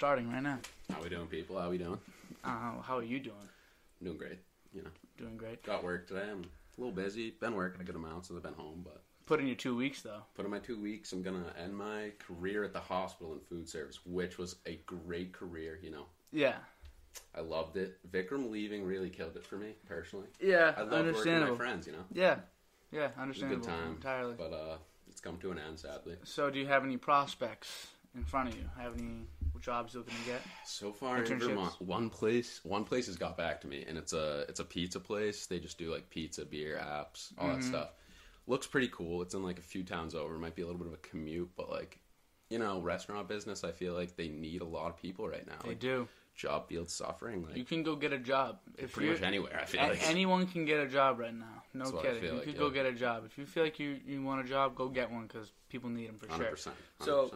starting right now. How we doing, people? How we doing? Uh, how are you doing? I'm doing great. You know, Doing great. got work today. I'm a little busy. Been working a good amount since I've been home, but Put in your two weeks though. put in my two weeks. I'm gonna end my career at the hospital in food service, which was a great career. You know, Yeah. I loved it. Vikram leaving really killed it for me personally. Yeah. I love working with my friends. You know, Yeah. Yeah. it was a Understandable. good time. Entirely. But uh, it's come to an end, sadly. So, do you have any prospects in front of you? Have any jobs you're looking to get? So far in Internships? Vermont, one place, one place has got back to me, and it's a it's a pizza place. They just do like pizza, beer, apps, all Mm-hmm. that stuff. Looks pretty cool. It's in like a few towns over. Might be a little bit of a commute, but like, you know, restaurant business. I feel like they need a lot of people right now. They Like do. job field suffering. Like You can go get a job if pretty you. much anywhere. I feel a- like anyone can get a job right now. No That's what I kidding. feel You like, could yeah. go get a job if you feel like you, you want a job. Go get one because people need them for hundred sure. percent. So-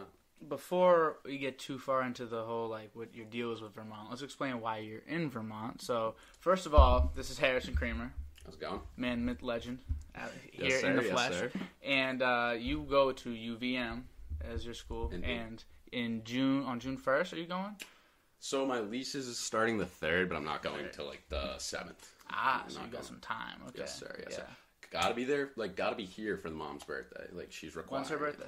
before we get too far into the whole like what your deal is with Vermont, let's explain why you're in Vermont. So first of all, this is Harrison Creamer, how's it going? man, myth, legend, here Yes, in the. Yes, flesh, sir. and uh, you go to UVM as your school, Indeed. and in June on June first, are you going? So my lease is starting the third, but I'm not going till like the seventh. Ah, I'm so you got going. some time. Okay. Yes, sir. Yes, yeah. sir. Gotta be there. Like, gotta be here for the mom's birthday. Like, she's required. When's her birthday?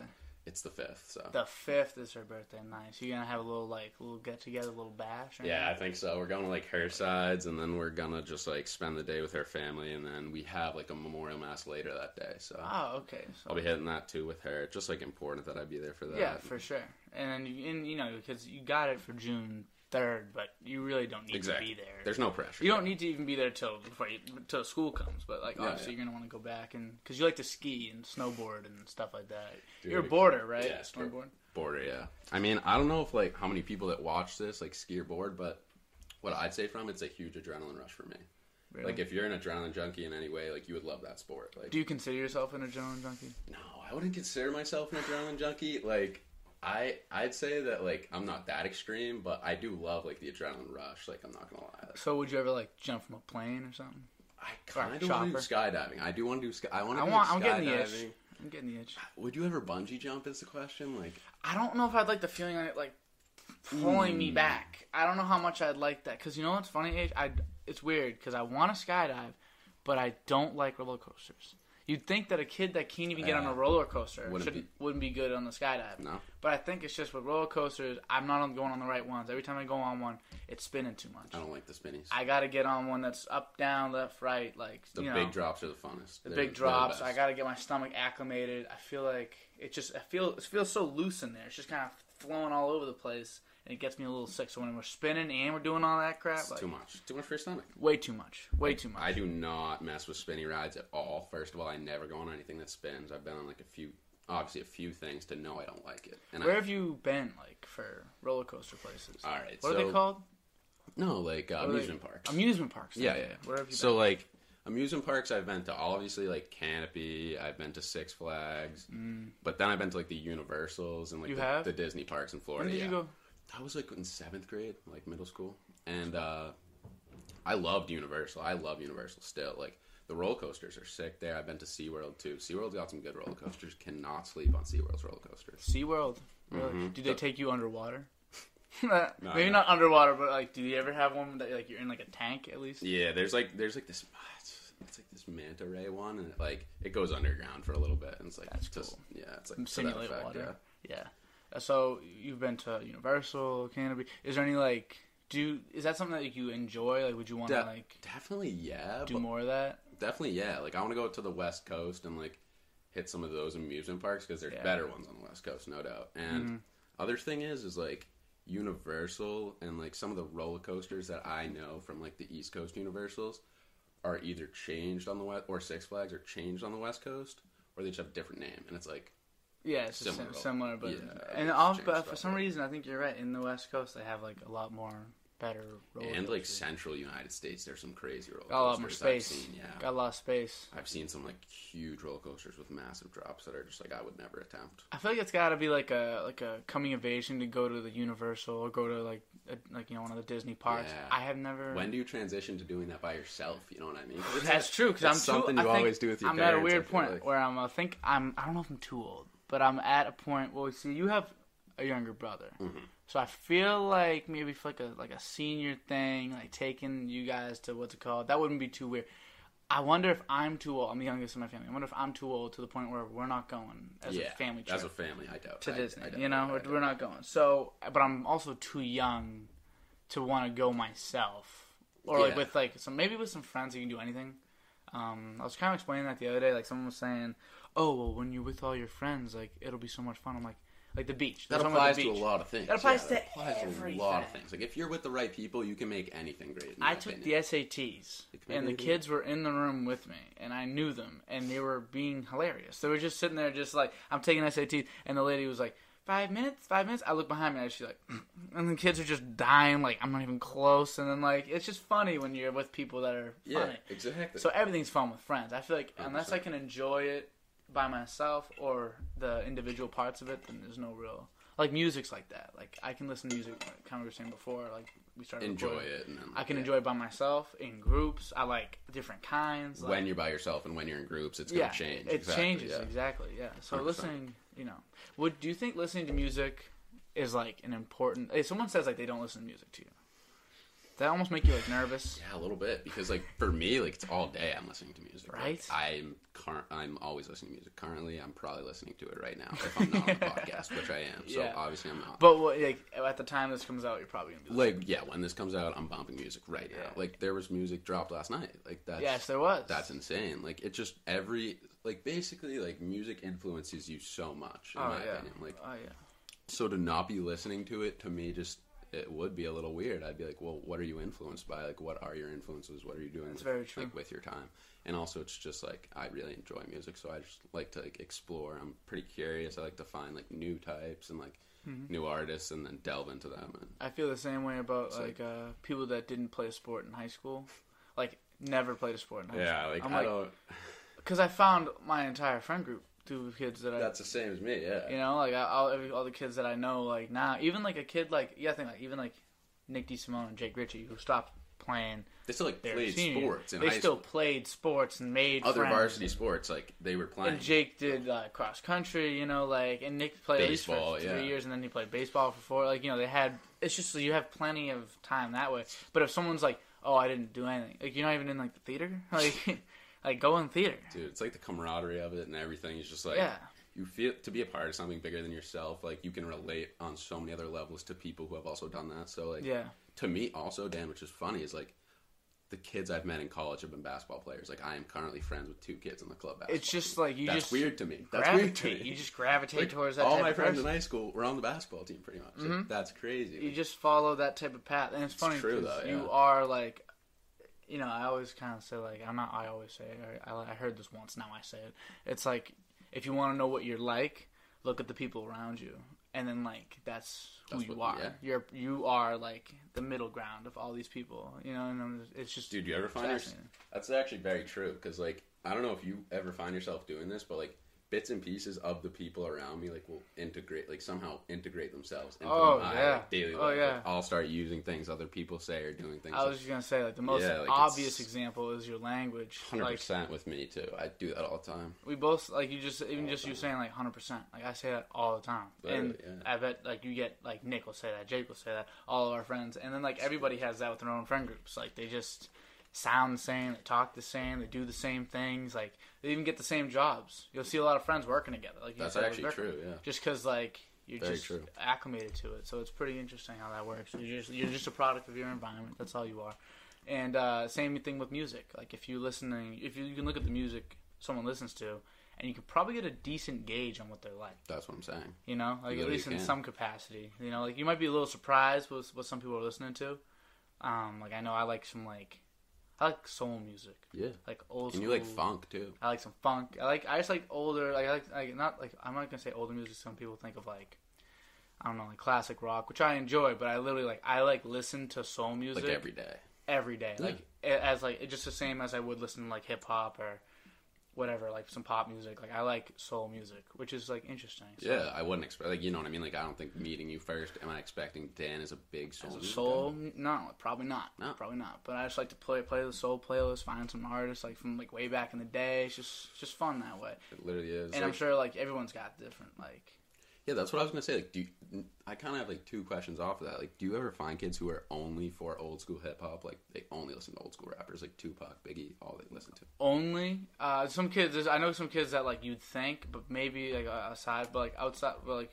It's the fifth. So The fifth is her birthday. Nice. You gonna have a little like little get together, little bash? Or Yeah, I think so. We're going to like her sides, and then we're gonna just like spend the day with her family, and then we have like a memorial mass later that day. So Oh, okay. So I'll be hitting that too with her. Just like important that I be there for that. Yeah, for sure. And then you, and, you know, because you got it for June third, but you really don't need exactly. to be there. There's no pressure. you don't need to even be there till before you, till school comes. But like, Yeah, obviously, yeah. you're gonna want to go back and because you like to ski and snowboard and stuff like that. Dude, you're a boarder, right? yeah, snowboard. border. Yeah. I mean, I don't know if like how many people that watch this like ski or board, but what I'd say from it's a huge adrenaline rush for me. Really? Like if you're an adrenaline junkie in any way, like you would love that sport. Like Do you consider yourself an adrenaline junkie? No, I wouldn't consider myself an adrenaline junkie. Like, I I'd say that like I'm not that extreme, but I do love like the adrenaline rush. Like I'm not gonna lie, So would you ever like jump from a plane or something? I kind of want to do skydiving. I do want to do sky. I want I to. want. Do I'm getting the itch. skydiving. I'm getting the itch. Ah, would you ever bungee jump? Is the question. Like, I don't know if I'd like the feeling of it like pulling me hmm. back. I don't know how much I'd like that because you know what's funny? I it's weird because I want to skydive, but I don't like roller coasters. You'd think that a kid that can't even get on a roller coaster Wouldn't shouldn't, wouldn't be good on the skydive. no. But I think it's just with roller coasters, I'm not going on the right ones. Every time I go on one, it's spinning too much. I don't like the spinnies. I got to get on one that's up, down, left, right, like the you know, big drops are the funnest. the They're- big they're the drops. I got to get my stomach acclimated. I feel like it just I feel it feels so loose in there. It's just kind of flowing all over the place, it gets me a little sick. So when we're spinning and we're doing all that crap, It's like, too much. Too much for your stomach. way too much, way too much. I do not mess with spinny rides at all. First of all, I never go on anything that spins. I've been on like a few, obviously a few things to know I don't like it. And Where I, have you been, like for roller coaster places? All right, what are they called? no, like uh, are they- amusement parks. Amusement parks. Yeah, yeah. Where have you So like amusement parks, I've been to obviously like Canobie. I've been to Six Flags, but then I've been to like the Universals and like Mm. The, the Disney parks in? Florida. When did yeah. you go? I was like in seventh grade, like middle school, and uh, I loved Universal. I love Universal still. Like the roller coasters are sick there. I've been to SeaWorld too. SeaWorld's got some good roller coasters. Cannot sleep on SeaWorld's roller coasters. SeaWorld. Really? Mhm. Do they take you underwater? Maybe no. not underwater, but like, do you ever have one that like you're in like a tank at least? Yeah, there's like there's like this. It's, it's like this manta ray one, and it, like it goes underground for a little bit, and it's like That's just cool. yeah, it's like Simulate water. yeah. Yeah. Uh, So you've been to Universal, Canobie. Is there any like do is that something that you enjoy? Like, would you want to De- like Definitely, yeah. do more of that? Definitely, yeah. Like I want to go to the West Coast and like hit some of those amusement parks because there's Yeah. better ones on the West Coast, no doubt. And Mhm. other thing is, is like Universal and like some of the roller coasters that I know from like the East Coast Universals are either changed on the West or Six Flags are changed on the West Coast or they just have a different name, and it's like Yeah, it's Similar. similar, similar but Yeah, and all, but for some reason, I think you're right. In the West Coast, they have like a lot more better roller and like coasters. Central United States, there's some crazy roller coasters. got a lot more I've space. seen. Yeah, Got a lot of space. I've seen some like huge roller coasters with massive drops that are just like I would never attempt. I feel like it's got to be like a like a coming of age thing to go to the Universal or go to like a, like you know one of the Disney parks. Yeah. I have never. When do you transition to doing that by yourself? You know what I mean? That's true because I'm too, something I you always do with your I'm at a weird point like. where I'm. I think I'm. I don't know if I'm too old, but I'm at a point. Well, see, you have a younger brother, Mhm. So I feel like maybe for like a like a senior thing, like taking you guys to what's it called, that wouldn't be too weird. I wonder if I'm too old. I'm the youngest in my family. I wonder if I'm too old to the point where we're not going as yeah, a family trip as a family, I doubt to I- Disney. I doubt you know, I we're, not going. So, but I'm also too young to want to go myself, or like with like some maybe with some friends you can do anything. Um, I was kind of explaining that the other day. Like someone was saying, "Oh, well, when you're with all your friends, like it'll be so much fun." I'm like, like the beach. That about applies the to a lot of things. That applies yeah, to that applies to a lot of things. Like if you're with the right people, you can make anything great. I took opinion. the SATs, You can make and the kids were in the room with me, and I knew them, and they were being hilarious. They were just sitting there, just like I'm taking SATs, and the lady was like, five minutes, five minutes." I look behind me, and she's like, and the kids are just dying, like I'm not even close, and then like it's just funny when you're with people that are Yeah, funny. exactly. So everything's fun with friends. I feel like unless I 100%. can enjoy it by myself or the individual parts of it, then there's no real like music's like that. Like I can listen to music, like kind of we were saying before, like we started enjoy recording. it. And then, I can yeah. enjoy it by myself in groups. I like different kinds. Like, when you're by yourself and when you're in groups. It's gonna yeah, change. It exactly, changes yeah. exactly. Yeah. So 100%. listening, you know, would do you think listening to music is like an important? If someone says like they don't listen to music to you, that almost make you like nervous. Yeah, a little bit because like for me, like it's all day I'm listening to music. Like, Right? I'm cur- I'm always listening to music. Currently, I'm probably listening to it right now if I'm not on the podcast, which I am. So Yeah. obviously I'm not. But what, like at the time this comes out, you're probably gonna be listening. like yeah, when this comes out, I'm bumping music right now. Yeah. Like there was music dropped last night. Like that. yes, there was. that's insane. Like it just every like basically like music influences you so much in oh my yeah. opinion. Like oh yeah. so to not be listening to it to me just it would be a little weird. I'd be like, well, what are you influenced by? Like, what are your influences? What are you doing? That's with, very true. Like with your time, and also it's just like I really enjoy music, so I just like to like explore. I'm pretty curious. I like to find like new types and like Mm-hmm. new artists, and then delve into them. And I feel the same way about like, like- uh, people that didn't play a sport in high school, like never played a sport in high yeah, school. like I'm I like, don't. because I found my entire friend group kids that I That's the same as me. Yeah. You know, like I- all every, all the kids that I know, like now, even like a kid like yeah, I think like even like Nick DeSimone and Jake Ritchie, who stopped playing They still like played senior, sports in they still school. played sports and made Other varsity sports, like they were playing. And Jake did uh, cross country, you know, like and Nick played at least Baseball, for three yeah. years, and then he played baseball for four. Like you know, they had it's just you have plenty of time that way. But if someone's like, oh, I didn't do anything, like you're not even in like the theater, like like go in theater, Dude, it's like the camaraderie of it and everything is just like yeah. you feel to be a part of something bigger than yourself. Like you can relate on so many other levels to people who have also done that. So like Yeah, to me also, Dan, which is funny, is like the kids I've met in college have been basketball players. Like I am currently friends with two kids in the club basketball. it's just team. like you that's just weird to me. That's weird to me. You just gravitate Like, towards that. all my friends person. in high school were on the basketball team pretty much. Like, Mhm. that's crazy. you just follow that type of path, and it's, It's funny true, 'cause though, you are like, you know, I always kind of say like, I'm not. I always say, I, I heard this once. Now I say it. It's like if you want to know what you're like, look at the people around you, and then like that's who That's you what- are. yeah. You're you are like the middle ground of all these people. You know, and it's just Dude, you ever find yourself? That's actually very true because, like, I don't know if you ever find yourself doing this, but like bits and pieces of the people around me, like, will integrate, like, somehow integrate themselves into Oh, my yeah. like, daily Oh, life. yeah. Like, I'll start using things other people say or doing things. I was just gonna say like the most Yeah, like, obvious example is your language. hundred Like percent with me too. I do that all the time. we both like you just even just you saying like hundred percent. Like I say that all the time, and yeah. I bet like you get like Nick will say that, Jake will say that, all of our friends, and then like everybody has that with their own friend groups. Like they just sound the same, they talk the same, they do the same things. Like they even get the same jobs. You'll see a lot of friends working together. Like That's actually true. Yeah. Just because like you're Very just true. acclimated to it, so it's pretty interesting how that works. You're just you're just a product of your environment. That's all you are. And uh, same thing with music. Like if you listening, if you, you can look at the music someone listens to, and you can probably get a decent gauge on what they're like. That's what I'm saying. You know, like at least in can. some capacity. You know, like you might be a little surprised with what some people are listening to. Um, like I know I like some like I like soul music, Yeah. like old. And you like funk too. I like some funk. I like I just like older. Like I like, like not like I'm not gonna say older music. Some people think of like I don't know like classic rock, which I enjoy. But I literally like I like listen to soul music Like every day. every day. Yeah. Like as like it's just the same as I would listen to like hip hop or whatever, like some pop music. Like I like soul music, which is like interesting. So, Yeah, I wouldn't expect. Like you know what I mean. Like I don't think meeting you first. Am I expecting Dan is a big soul? As a soul, guy? no, probably not. No. probably not. But I just like to play play the soul playlist, find some artists like from like way back in the day. It's just it's just fun that way. It literally is. and I'm sure like everyone's got different like Yeah, that's what I was gonna say. Like, do you, I kind of have like two questions off of that? Like, do you ever find kids who are only for old school hip hop? Like, they only listen to old school rappers, like Tupac, Biggie, all they listen to. Only uh, some kids. there's- I know some kids that like you'd think, but maybe like aside, but like outside, but like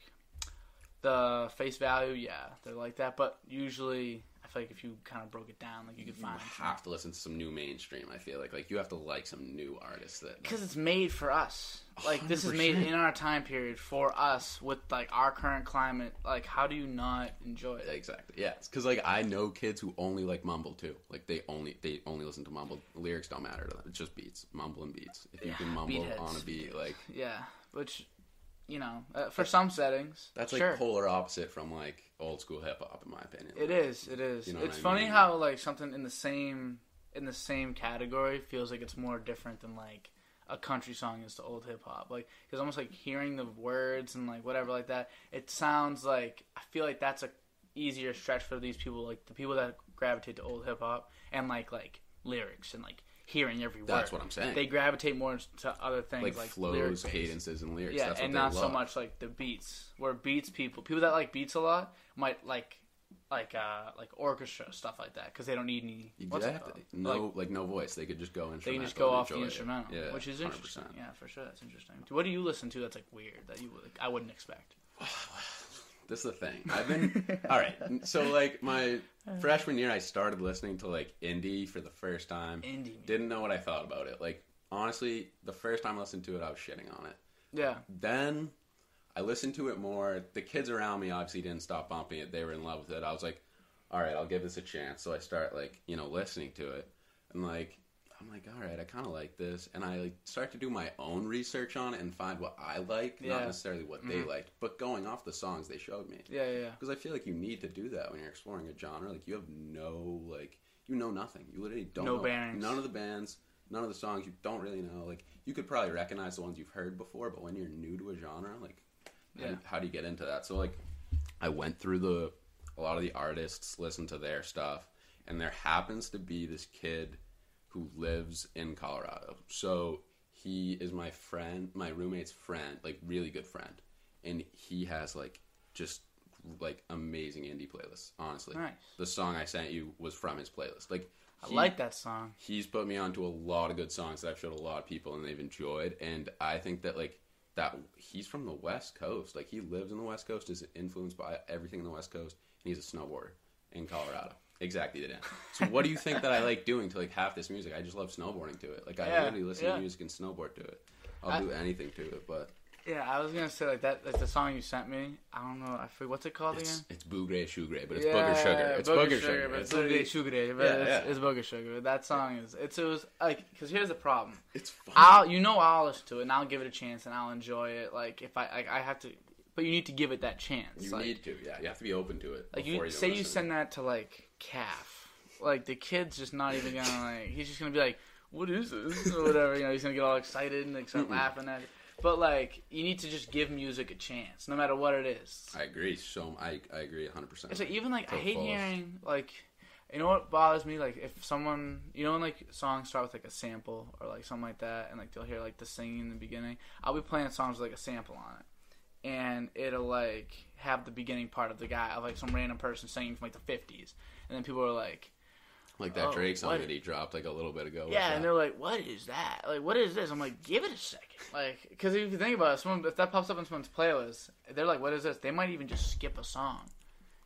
the face value, yeah, they're like that. But usually, feel like if you kind of broke it down, like you could find. You have to listen to some new mainstream. I feel like like you have to like some new artists that. because it's made for us. Like this is made in our time period for us with like our current climate. Like, how do you not enjoy it? Exactly. Yeah, because like I know kids who only like mumble too. Like they only they only listen to mumble. Lyrics don't matter to them. It's just beats, mumble and beats. If you Yeah, can mumble on a beat, like Yeah, which you know, uh, for some settings, that's like sure. polar opposite from like old school hip hop, in my opinion. It is. It is. You know it's funny mean? how like something in the same in the same category feels like it's more different than like a country song is to old hip hop. Like it's almost like hearing the words and like whatever like that, it sounds like I feel like that's a easier stretch for these people, like the people that gravitate to old hip hop and like like lyrics and like hearing every word. That's what I'm saying. They gravitate more to other things like, like, flows, lyric-based. cadences, and lyrics. Yeah, That's and not so much like the beats. Where beats people, people that like beats a lot might like like uh like orchestra stuff like that because they don't need any. Exactly. No, Like, like, no voice. They could just go instrumental. they can just go off the instrumental, Yeah, which is 100%. interesting. Yeah, for sure, that's interesting. What do you listen to that's like weird that you would, I wouldn't expect? This is the thing. I've been all right. So like my freshman year, I started listening to like indie for the first time. Indie. Didn't know what I thought about it. Like honestly, the first time I listened to it, I was shitting on it. Yeah, Then I listened to it more. The kids around me obviously didn't stop bumping it. They were in love with it. I was like, all right, I'll give this a chance. So I start like you know listening to it, and like I'm like, all right, I kind of like this, and I like start to do my own research on it and find what I like, Yeah. not necessarily what they mm-hmm. liked, but going off the songs they showed me. yeah, yeah. Because I feel like you need to do that when you're exploring a genre. Like you have no like you know nothing. You literally don't No know bearings. none of the bands, none of the songs. You don't really know. Like you could probably recognize the ones you've heard before, but when you're new to a genre, like how, Yeah. do, how do you get into that? So like I went through the a lot of the artists, listened to their stuff, and there happens to be this kid who lives in Colorado. So he is my friend, my roommate's friend, like really good friend, and he has like just like amazing indie playlists. Honestly, Nice. the song I sent you was from his playlist. Like I like that song. he's put me onto a lot of good songs that I've showed a lot of people and they've enjoyed. And I think that like that he's from the West Coast. Like he lives in the West Coast, is influenced by everything in the West Coast, and he's a snowboarder in Colorado. Exactly the end. So what do you think that I like doing to like half this music? I just love snowboarding to it. Like I Yeah, literally listen yeah. to music and snowboard to it. I'll I- do anything to it, but Yeah, I was gonna say like that. Like the song you sent me. I don't know. I forget what's it called it's again. it's boogray shoogray, but it's Yeah, booger sugar. It's booger, sugar. but It's it's booger. But Yeah, it's, yeah. it's booger sugar. That song is. It's it was like because here's the problem. It's fun. I'll you know I'll listen to it and I'll give it a chance and I'll enjoy it. Like if I like I have to, but you need to give it that chance. You like, need to, yeah. You have to be open to it. like before you say you send that to like calf, like the kid's just not even gonna like. He's just gonna be like, "What is this?" or whatever. You know, he's gonna get all excited and like start laughing at it. But like you need to just give music a chance, no matter what it is. I agree. So I I agree 100. percent It's like even like I hate hearing like you know what bothers me like if someone you know when like songs start with like a sample or like something like that and like they'll hear like the singing in the beginning. I'll be playing songs with like a sample on it, and it'll like have the beginning part of the guy of like some random person singing from like the fifties, and then people are like, Like that Oh, Drake song what? that he dropped like a little bit ago. yeah, and that. they're like, what is that? Like what is this? I'm like, give it a second, like because if you think about it, someone if that pops up in someone's playlist, they're like, what is this? They might even just skip a song.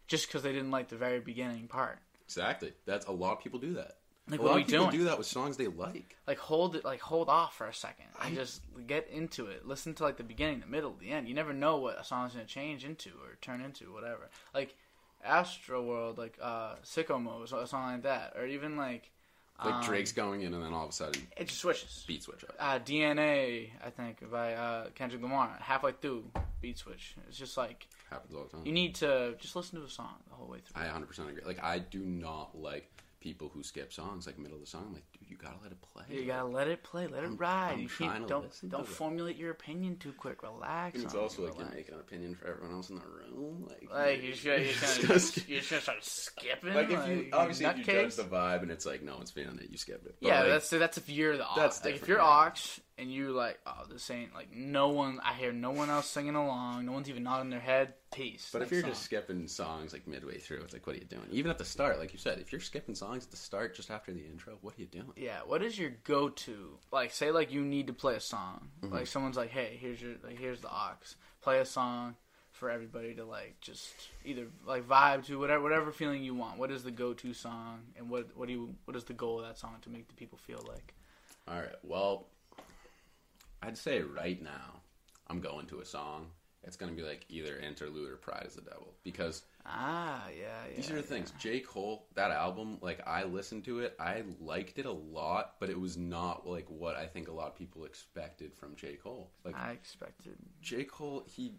Just because they didn't like the very beginning part. Exactly. That's a lot of people do that. Like, a what lot are we of people doing? do that with songs they like. like hold it like hold off for a second and I- just get into it listen to like the beginning the middle the end you never know what a song's gonna change into or turn into whatever like Astroworld like uh sicko mode or something like that or even like Like um, Drake's going in and then all of a sudden it just switches beat switch up. uh dna i think by uh kendrick lamar halfway through beat switch it's just like Happens all the time. you need to just listen to a song the whole way through I 100% agree. Like I do not like people who skip songs like middle of the song. I'm like, dude, you gotta let it play. you gotta let it play let it I'm- ride I'm you can't don't don't to it. formulate your opinion too quick relax And it's also like you're making an opinion for everyone else in the room. Like, Like you're you're just you're start skipping. like if you obviously if you judge the vibe and it's like no one's feeling it, you skipped it. But, yeah, like, that's that's if you're the aux. That's like if you're aux and you're like, oh, this ain't like no one. I hear no one else singing along. No one's even nodding their head. Peace. But if you're song. just skipping songs like midway through, it's like, what are you doing? Even at the start, like you said, if you're skipping songs at the start just after the intro, what are you doing? Yeah, what is your go-to? Like, say like you need to play a song. Mm-hmm. Like someone's like, "Hey, here's your like here's the aux. Play a song for everybody to like just either like vibe to whatever whatever feeling you want. What is the go-to song, and what what do you what is the goal of that song to make the people feel like? All right. Well, I'd say right now, I'm going to a song. It's going to be like either Interlude or Pride is the Devil because Ah, yeah, yeah. these are the yeah. things. J. Cole, that album, like I listened to it, I liked it a lot, but it was not like what I think a lot of people expected from J. Cole. Like I expected. J. Cole, he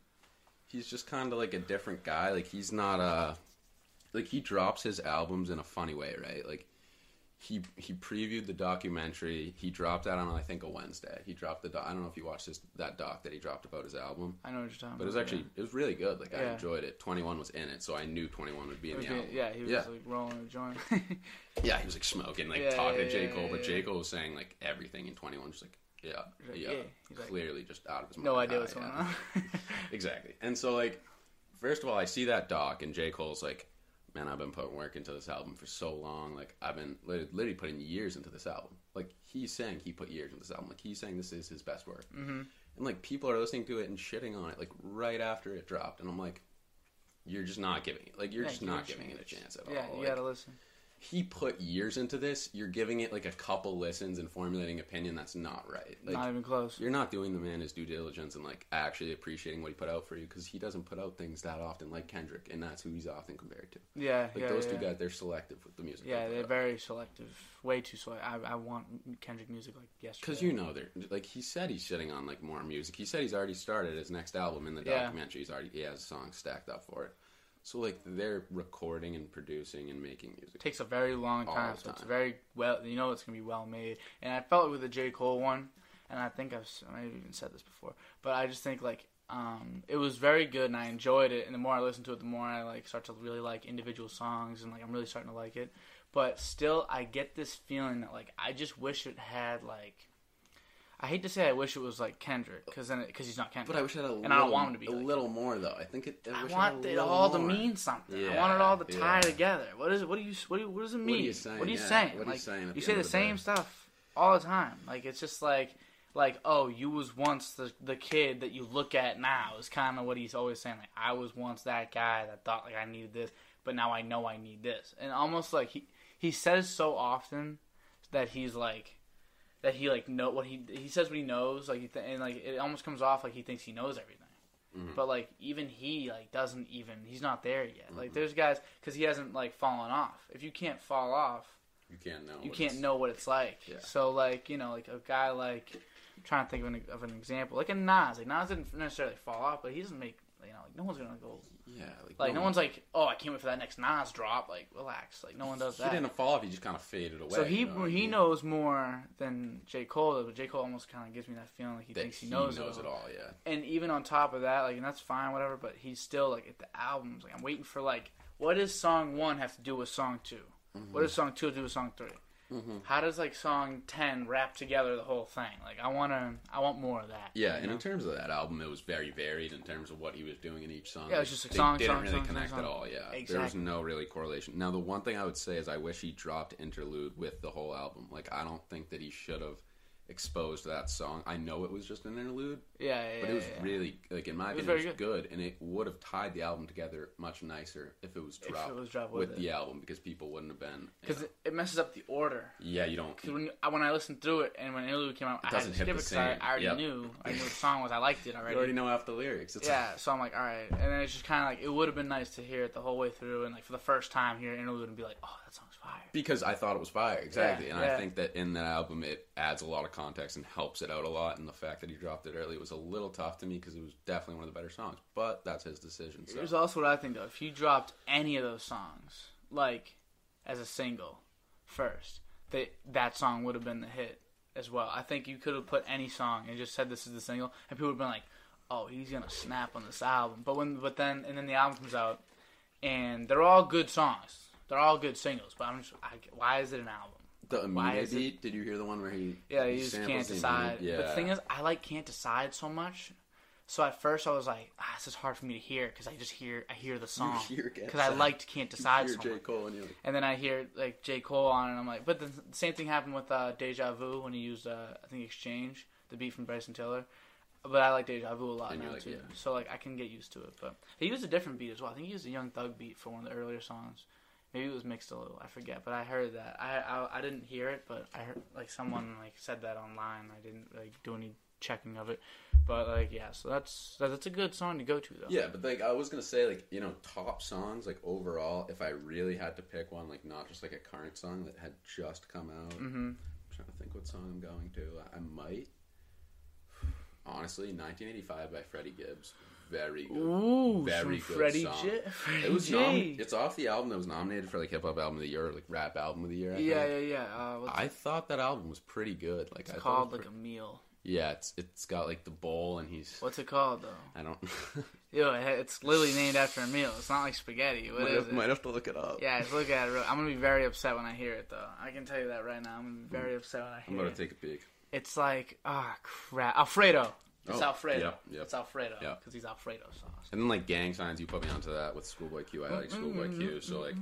he's just kind of like a different guy. Like he's not uh like he drops his albums in a funny way, right? Like he he previewed the documentary. He dropped that on I think a Wednesday. He dropped the doc, I don't know if you watched this that doc that he dropped about his album, I know what you're talking but it was about. actually it was really good. Like I Yeah. enjoyed it. Twenty One was in it, so I knew Twenty One would be in the album. yeah, he was yeah, like rolling a joint. yeah. He was like smoking, like Yeah, talking yeah, to J yeah, Cole, but yeah, J yeah. Cole was saying like everything in Twenty One, just like yeah, He's like, yeah, yeah. He's like, clearly just out of his mind. no idea high, what's going yeah. on. Exactly. And so, like, first of all, I see that doc, and J. Cole's like, man, I've been putting work into this album for so long. Like, I've been lit- literally putting years into this album. Like, he's saying he put years into this album. Like, he's saying this is his best work. hmm And, like, people are listening to it and shitting on it, like, right after it dropped. And I'm like, you're just not giving it. Like, you're Yeah, just give not giving it a chance. at Yeah, all. you Like, gotta listen. He put years into this. You're giving it, like, a couple listens and formulating opinion that's not right. Like, Not even close. you're not doing the man his due diligence and like actually appreciating what he put out for you because he doesn't put out things that often like Kendrick and that's who he's often compared to. Yeah, Like yeah, those yeah. two guys, they're selective with the music. Yeah, they they're out. very selective. Way too selective. I, I want Kendrick music like yesterday. Because you know they're like he said he's sitting on like more music. He said he's already started his next album in the Yeah. documentary. He's already he has songs stacked up for it. So like they're recording and producing and making music. It takes a very long time, so it's very well. You know, it's gonna be well made. And I felt it with the J Cole one, and I think I've I might even said this before, but I just think like um, it was very good, and I enjoyed it. And the more I listen to it, the more I like start to really like individual songs, and like I'm really starting to like it. But still, I get this feeling that like I just wish it had like. I hate to say I wish it was like Kendrick because then because he's not Kendrick. But I wish it had a And little, I don't want him to be a like little more though. I think it. I, I want it, it had a little all to mean something. I want it all to tie yeah. together. What is it? What do you? What do you, What does it mean? are you saying? What are you Yeah, saying? what are you saying you say the the same stuff all the time. Like it's just like like oh you was once the the kid that you look at now is kind of what he's always saying. Like I was once that guy that thought like I needed this, but now I know I need this. And almost like he he says so often that he's like that he like know what he he says what he knows like he th- and like it almost comes off like he thinks he knows everything Mhm. but like even he like doesn't even he's not there yet like Mhm. there's guys because he hasn't like fallen off if you can't fall off You can't know. you can't know what it's like Yeah. so like you know like a guy like I'm trying to think of an, of an example like a Nas like Nas didn't necessarily fall off but he doesn't make you know like no one's gonna go Yeah, like, like no one's like oh I can't wait for that next Nas drop like relax like no one does that. He didn't fall off. He just kind of faded away. so he you know he mean? knows more than J Cole, but J Cole almost kind of gives me that feeling like he that thinks he knows, it, all. it all. Yeah. And even on top of that, like, and that's fine, whatever. But he's still like at the albums. Like I'm waiting for like, what does song one have to do with song 2 What does mm-hmm. song two do with song 3 Mhm. How does like song ten wrap together the whole thing? Like I wanna, I want more of that. Yeah, and know? in terms of that album, it was very varied in terms of what he was doing in each song. Yeah, it was just like they song, didn't song, really song, connect at all. Yeah, there was no really correlation. Now, the one thing I would say is I wish he dropped interlude with the whole album. Like, I don't think that he should have exposed to that song. I know it was just an interlude, yeah, yeah, but it was yeah, really like in my It was opinion, it was good. and it would have tied the album together much nicer if it was If it dropped was dropped with with the album because people wouldn't have been. because it, messes up the order. yeah, you don't. Because when, I- when I listened through it and when Interlude came out, I had to skip it because I. I already Yep. knew I knew the song was. I liked it already. You already know half the lyrics. It's Yeah, so I'm like, all right, and then it's just kind of like it would have been nice to hear it the whole way through, and like for the first time hear interlude and be like, oh, that song's fire. because I thought it was fire, exactly. Yeah, and yeah. I think that in that album, it adds a lot of context and helps it out a lot. And the fact that he dropped it early was a little tough to me because it was definitely one of the better songs. But that's his decision. So. Here's also what I think though: if you dropped any of those songs like as a single first, that that song would have been the hit as well. I think you could have put any song and just said this is the single, and people would have been like, "Oh, he's gonna snap on this album." But when, but then, and then the album comes out, and they're all good songs. They're all good singles. But I'm just, I, why is it an album? The Why is it- Did you hear the one where he? Yeah, he you just can't decide. Yeah. But the thing is, I like can't decide so much. So at first I was like, ah, this is hard for me to hear because I just hear I hear the song because I liked can't you decide hear so J much. Cole and like, And then I hear like J Cole on, it and I'm like, but the, the same thing happened with uh, Deja Vu when he used uh, I think Exchange, the beat from Bryson Tiller. But I like Deja Vu a lot And now like too, it. so like I can get used to it. But he used a different beat as well. I think he used a Young Thug beat for one of the earlier songs. Maybe it was mixed a little. I forget, but I heard that. I I, I didn't hear it, but I heard like someone like said that online. I didn't like do any checking of it, but like yeah. So that's that's a good song to go to though. Yeah, but like I was gonna say, like you know, top songs like overall. If I really had to pick one, like not just like a current song that had just come out. hmm I'm trying to think what song I'm going to. I, I might. Honestly, 1985 by Freddie Gibbs, very good. Ooh, Very good Freddie song. J. Freddie It was J. nom- It's off the album that was nominated for like hip hop album of the year, or like rap album of the year. I yeah, think. yeah, yeah. Uh, I thought that album was pretty good. Like It's I called like a meal. yeah, it's it's got like the bowl and he's What's it called though? I don't Yo, it's literally named after a meal. It's not like spaghetti. What might, is have, it? might have to look it up. Yeah, look at it. real- I'm gonna be very upset when I hear it though. I can tell you that right now. I'm gonna be very upset when I hear it. I'm gonna it. take a peek. It's like ah crap, Alfredo. It's Oh, Alfredo. yep, yep. It's Alfredo Yep. because he's Alfredo sauce. And then like gang signs, you put me onto that with Schoolboy Q. I like Schoolboy Q. So like,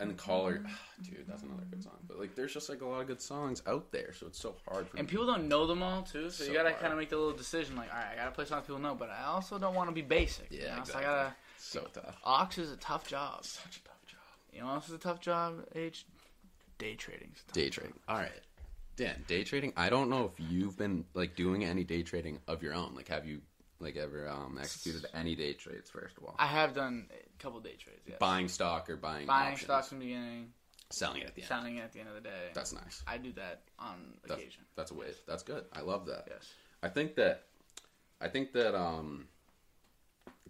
and Caller, dude, that's another good song. But like, there's just like a lot of good songs out there, so it's so hard for And me. people don't know them all too, so, So you gotta kind of make the little decision. Like, all right, I gotta play songs people know, but I also don't want to be basic. you Yeah, know? So I exactly. gotta. so tough. Aux is a tough job. Such a tough job. You know, what else is a tough job. H. Day trading. Day trading. All right, Dan. Day trading. I don't know if you've been like doing any day trading of your own. Like, have you like ever um, executed any day trades? First of all, I have done a couple day trades. Yes. buying stock or buying Buying options. stocks in the beginning, selling it at the end. selling it at the end of the day. That's nice. I do that on That's, occasion. that's a wave. That's good. I love that. Yes. I think that I think that um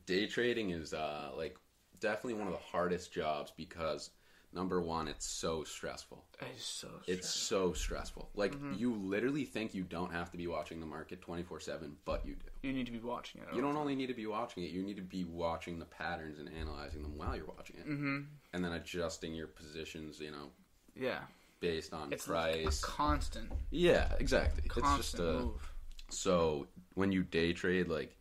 day trading is uh like definitely one of the hardest jobs because number one it's so stressful. It's so. It's so stressful. Like you literally think you don't have to be watching the market 24/7, but you do. You need to be watching it. You don't only need to be watching it, you need to be watching the patterns and analyzing them while you're watching it. Mm-hmm. And then adjusting your positions, you know, Yeah. based on It's price. constant, yeah, exactly. it's just a move. So when you day trade like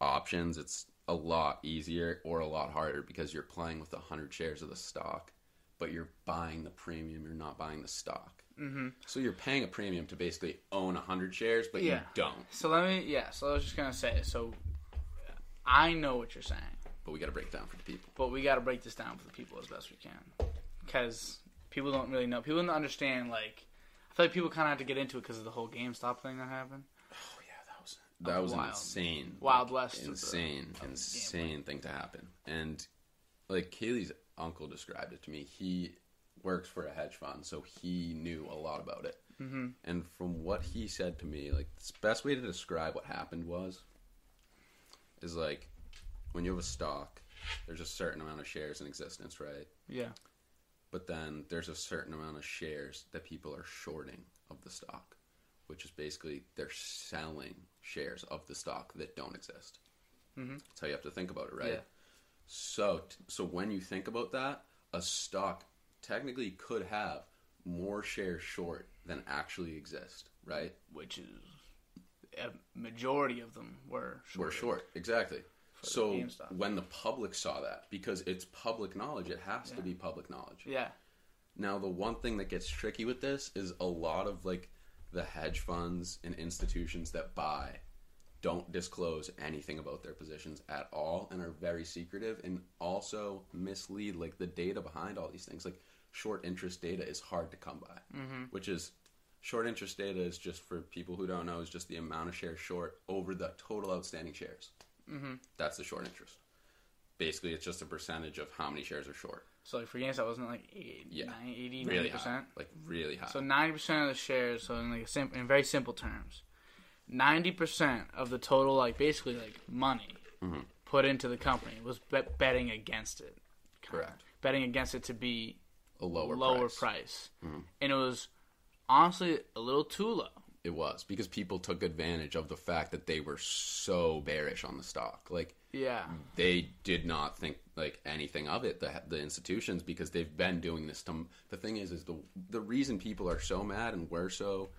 options, it's a lot easier or a lot harder because you're playing with a hundred shares of the stock, but you're buying the premium. You're not buying the stock. Mm-hmm. So you're paying a premium to basically own hundred shares, but you don't. So let me. Yeah. So I was just gonna say. So I know what you're saying, But we got to break down for the people. but we got to break this down for the people as best we can, because people don't really know. People don't understand. Like, I feel like people kind of have to get into it because of the whole GameStop thing that happened. Oh yeah, that was that was Wild. insane. Wild Like, West the- insane, insane thing to happen. And like Kaylee's uncle described it to me. He works for a hedge fund, so he knew a lot about it. Mm-hmm. And from what he said to me, like the best way to describe what happened was, is like when you have a stock, there's a certain amount of shares in existence, right? Yeah. But then there's a certain amount of shares that people are shorting of the stock, which is basically they're selling shares of the stock that don't exist. Mhm. That's how you have to think about it, right? Yeah. So, so when you think about that, a stock technically could have more shares short than actually exist, right? Which is a majority of them were short. We're short, exactly. So GameStop. when the public saw that, because it's public knowledge, it has to be public knowledge. Yeah. Now, the one thing that gets tricky with this is a lot of like the hedge funds and institutions that buy don't disclose anything about their positions at all and are very secretive and also mislead like the data behind all these things. Like short interest data is hard to come by, Mm-hmm. which is short interest data is just for people who don't know is just the amount of shares short over the total outstanding shares. Mm-hmm. That's the short interest. Basically, it's just a percentage of how many shares are short. So like for that wasn't like 80, Yeah. 90, 80 Really 90%? high, like really high. So ninety percent of the shares. So in like a sim- in very simple terms, ninety percent of the total, like basically like money Mhm. put into the company was bet- betting against it. Correct. Betting against it to be a lower, lower price. price, Mhm. and it was honestly a little too low. It was because people took advantage of the fact that they were so bearish on the stock. Like Yeah. they did not think like anything of it. The the institutions because they've been doing this. To, the thing is, is the the reason people are so mad and we're so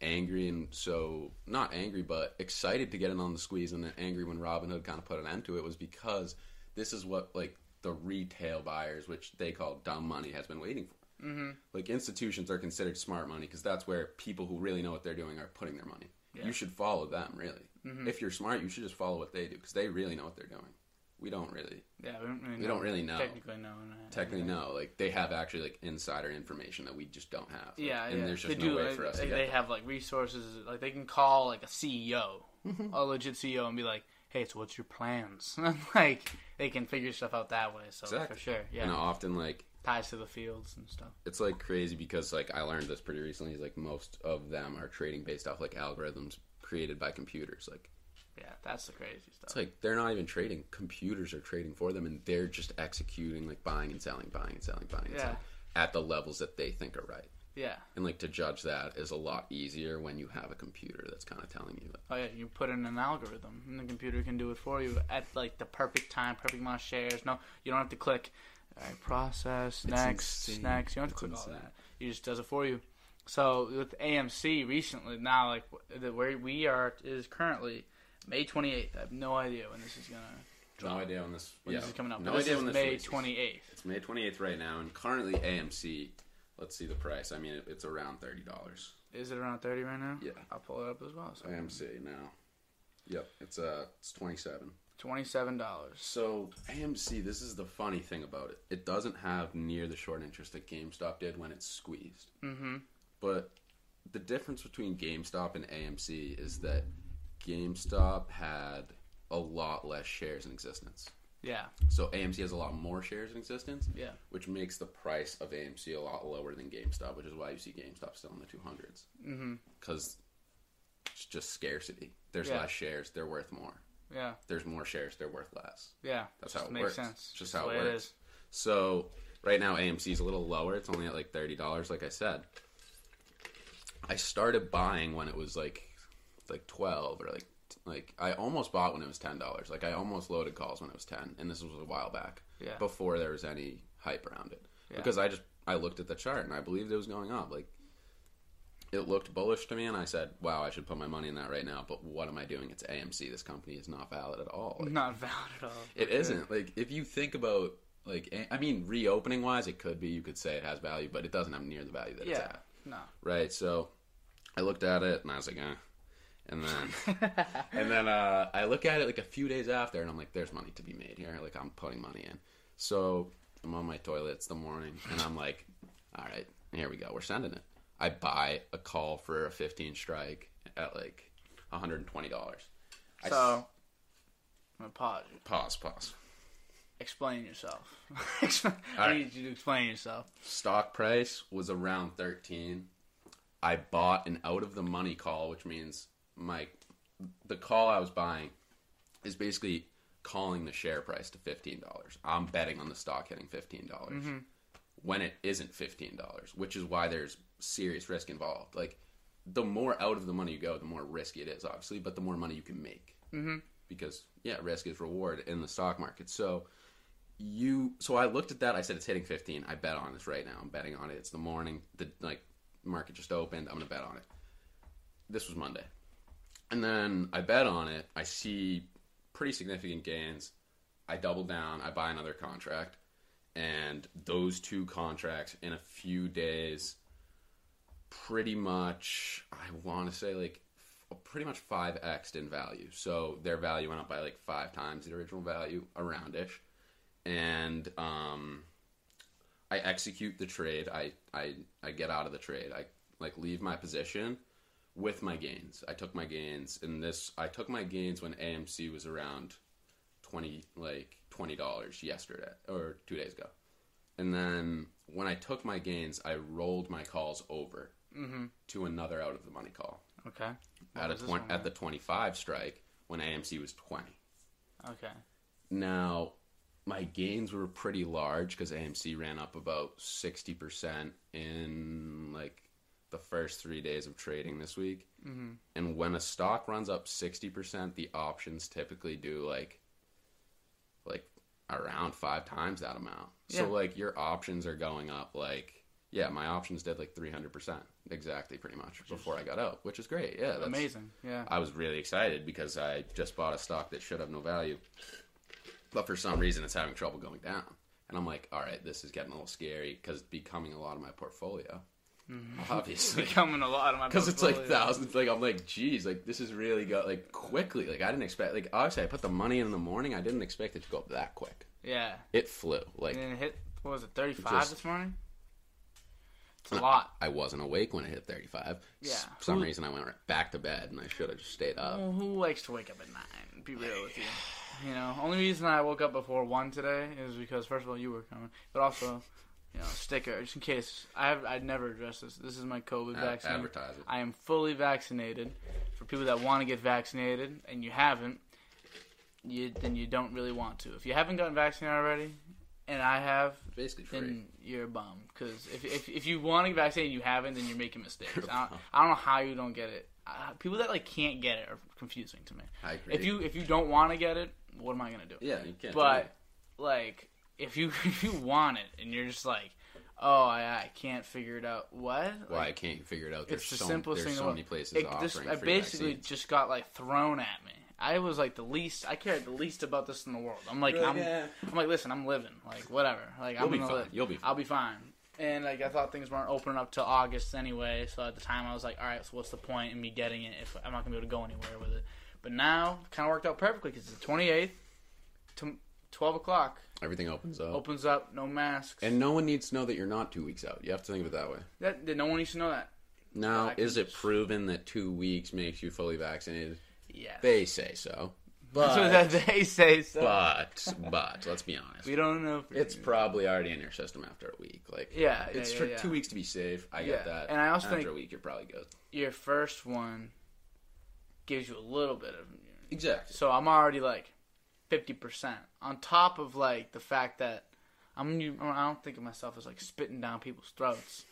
angry and so not angry but excited to get in on the squeeze and then angry when Robinhood kind of put an end to it was because this is what like the retail buyers, which they call dumb money, has been waiting for. Mm-hmm. Like institutions are considered smart money because that's where people who really know what they're doing are putting their money. You should follow them, really. If you're smart, you should just follow what they do because they really know what they're doing. We don't really Yeah, we don't really know. Don't really know. Technically know. no. technically know. Like they have actually like insider information that we just don't have. Yeah, and yeah. there's just they no do. way like, for us they, they have like resources. Like they can call like a CEO, Mm-hmm. a legit CEO, and be like, "Hey, so what's your plans?" like they can figure stuff out that way. So Exactly. for sure, yeah, And often like ties to the fields and stuff. it's like crazy because like I learned this pretty recently. Is like most of them are trading based off like algorithms created by computers. Like Yeah, that's the crazy stuff. it's like they're not even trading. Computers are trading for them, and they're just executing like buying and selling, buying and selling, buying and Yeah. selling at the levels that they think are right. yeah. And like to judge that is a lot easier when you have a computer that's kind of telling you that. Oh yeah, you put in an algorithm, and the computer can do it for you at like the perfect time, perfect amount of shares. No, you don't have to click. All right, process next, insane. next. You don't have to It's click all that. It just does it for you. So with AMC recently, now like the where we are is currently May 28th. I have no idea when this is gonna. No idea when this. When yeah, this is coming up. No But idea when this May releases. 28th. It's May 28th right now, and currently AMC. Let's see the price. I mean, it, it's around thirty dollars. Is it around 30 right now? Yeah. I'll pull it up as well. So AMC now. Yep, it's uh, it's 27. 27. dollars. So AMC, this is the funny thing about it. It doesn't have near the short interest that GameStop did when it's squeezed. Mm-hmm. But the difference between GameStop and AMC is that GameStop had a lot less shares in existence. Yeah. So AMC has a lot more shares in existence. Yeah. which makes the price of AMC a lot lower than GameStop, which is why you see GameStop still in the 200s. Mm-hmm. Because it's just scarcity. There's Yeah. less shares, they're worth more. Yeah. There's more shares, they're worth less. Yeah. That's how it makes works. sense. Just how it works. is. So right now AMC is a little lower. It's only at like thirty dollars, like I said. I started buying when it was like like twelve or like like I almost bought when it was ten dollars. Like I almost loaded calls when it was ten, and this was a while back. Yeah. Before there was any hype around it. Yeah. Because I just I looked at the chart and I believed it was going up. Like it looked bullish to me and I said, Wow, I should put my money in that right now, but what am I doing? It's AMC. This company is not valid at all. Like, Not valid at all. it isn't. Like if you think about like I mean reopening wise it could be you could say it has value, but it doesn't have near the value that it's at. No. Right? So I looked at it and I was like, eh. And then and then uh, I look at it like a few days after and I'm like, there's money to be made here. Like I'm putting money in. So I'm on my toilet it's the morning and I'm like, all right, here we go. We're sending it. I buy a call for a 15 strike at like $120. So, I'm gonna pause. pause, pause. Explain yourself. I right. need you to explain yourself. stock price was around 13 i bought an out of the money call which means my the call i was buying is basically calling the share price to $15 i'm betting on the stock hitting $15 when it isn't $15 which is why there's serious risk involved like the more out of the money you go the more risky it is obviously but the more money you can make mm-hmm. because yeah risk is reward in the stock market so you so I looked at that. I said it's hitting 15. I bet on this right now. I'm betting on it. It's the morning. The like market just opened. I'm gonna bet on it. This was Monday, and then I bet on it. I see pretty significant gains. I double down. I buy another contract, and those two contracts in a few days, pretty much. I want to say like pretty much five xed in value. So their value went up by like five times the original value, aroundish and um, I execute the trade. I, I I get out of the trade. I like leave my position with my gains. I took my gains in this. I took my gains when AMC was around twenty like twenty dollars yesterday or two days ago, and then when I took my gains, I rolled my calls over mm-hmm. to another out of the money call Okay. What at a twen- at the twenty five strike when AMC was twenty. Okay. Now, my gains were pretty large because AMC ran up about 60% in like the first three days of trading this week. Mm-hmm. And when a stock runs up 60%, the options typically do like like around five times that amount. Yeah. So like your options are going up like yeah, my options did like 300% exactly pretty much before I got out, which is great. Yeah, that's Amazing. Yeah. I was really excited because I just bought a stock that should have no value, but for some reason it's having trouble going down. And I'm like, all right, this is getting a little scary because it's becoming a lot of my portfolio. Mm-hmm. Obviously, Becoming a lot of my because it's like thousands. Like I'm like, geez, like this is really go like quickly. Like I didn't expect. Like obviously, I put the money in in the morning. I didn't expect it to go up that quick. Yeah. It flew. Like And then it hit what was it, thirty five this morning? It's a lot. I wasn't awake when it hit 35. Yeah. For some Who- reason, I went right back to bed, and I should have just stayed up. Well, who likes to wake up at nine? Be real with you. You know, only reason I woke up before one today is because first of all you were coming, but also, you know, sticker just in case. I have I'd never addressed this. This is my COVID A- vaccine. advertise it. I am fully vaccinated. For people that want to get vaccinated and you haven't, you then you don't really want to. If you haven't gotten vaccinated already, and I have, Basically free. then you're a bum. Because if, if if you want to get vaccinated and you haven't, then you're making mistakes. You're a I don't, bum. I don't know how you don't get it. Uh, people that like can't get it are confusing to me. I agree. If you if you don't want to get it, what am I gonna do? yeah, you can't. do But it. like, if you if you want it and you're just like, oh, I, I can't figure it out. What? why Like, I can't figure it out. There's it's the so, simplest there's thing. so many places it, offering this, I basically vaccines. just got like thrown at me. I was like the least. I cared the least about this in the world. I'm like, You're I'm, "Eh." I'm like, listen, I'm living. Like whatever. Like You'll I'm be gonna fine. live. You'll be fine. I'll be fine. And like I thought things weren't opening up till August anyway. So at the time I was like, all right, so what's the point in me getting it if I'm not gonna be able to go anywhere with it? But now, kind of worked out perfectly because it's the 28th to 12 o'clock. Everything opens up. Opens up, no masks. And no one needs to know that you're not two weeks out. You have to think of it that way. that, that no one needs to know that. Now, is it proven that two weeks makes you fully vaccinated? Yes. They say so. That's what But, they say. So. but, but, let's be honest. we don't know. If It's probably already in your system after a week. Like, Yeah, it's yeah, for yeah. two weeks to be safe. I get that. and I also after think- a week, you're probably good. your first one gives you a little bit of immunity. Exactly. So I'm already like fifty percent on top of like the fact that I'm. I don't think of myself as like spitting down people's throats.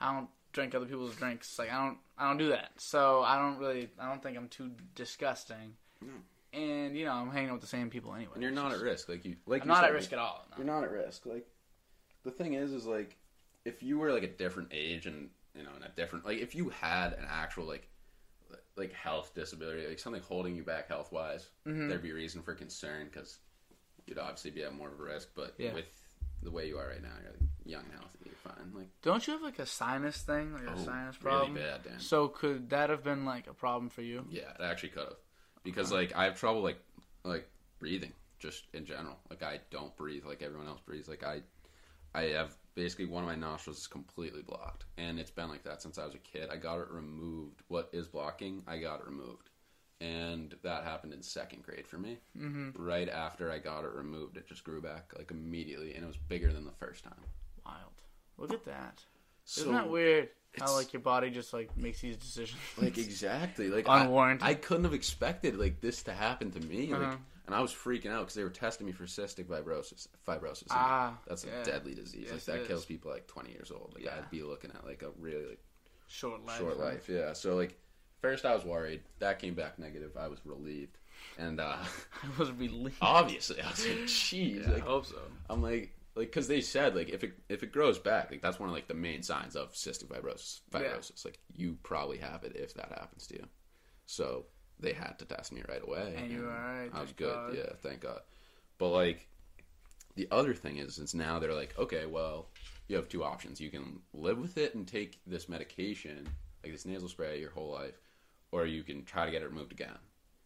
I don't drink other people's drinks. Like I don't. I don't do that. So I don't really. I don't think I'm too disgusting. And you know I'm hanging out with the same people anyway. And you're not at risk. Like you, like I'm you not said, at risk at all. no. You're not at risk. Like the thing is, is like if you were like a different age and you know, in a different like if you had an actual like like health disability, like something holding you back health wise, Mhm. there'd be reason for concern because you'd obviously be at more of a risk. But Yeah. with the way you are right now, you're like young and healthy, you're fine. Like Don't you have like a sinus thing, like a oh, sinus really problem? bad, Dan. So could that have been like a problem for you? Yeah, it actually could have. Because like I have trouble like like breathing just in general. Like I don't breathe like everyone else breathes. Like I I have basically one of my nostrils is completely blocked. And it's been like that since I was a kid. I got it removed. What is blocking? I got it removed. And that happened in second grade for me. Mm-hmm. Right after I got it removed, it just grew back like immediately and it was bigger than the first time. Wild. Look at that. So Isn't that weird? How like your body just like makes these decisions. Like exactly, like I- Unwarranted. I, couldn't have expected like this to happen to me, like, Uh-huh. And I was freaking out because they were testing me for cystic fibrosis. Fibrosis, ah, that's a deadly disease. Yes, like that kills people like twenty years old. Like Yeah. I'd be looking at like a really like, short life. short life. Yeah. So like, first I was worried. That came back negative. I was relieved, and uh I was relieved. obviously I was like, jeez, Yeah, like I hope so. I'm like. Like, because they said, like, if it if it grows back, like that's one of like the main signs of cystic fibrosis. Yeah. Fibrosis, like you probably have it if that happens to you. So they had to test me right away, And you were I was good, God. yeah, thank God. But like, the other thing is, is now they're like, okay, well, you have two options. You can live with it and take this medication, like this nasal spray, your whole life, or you can try to get it removed again.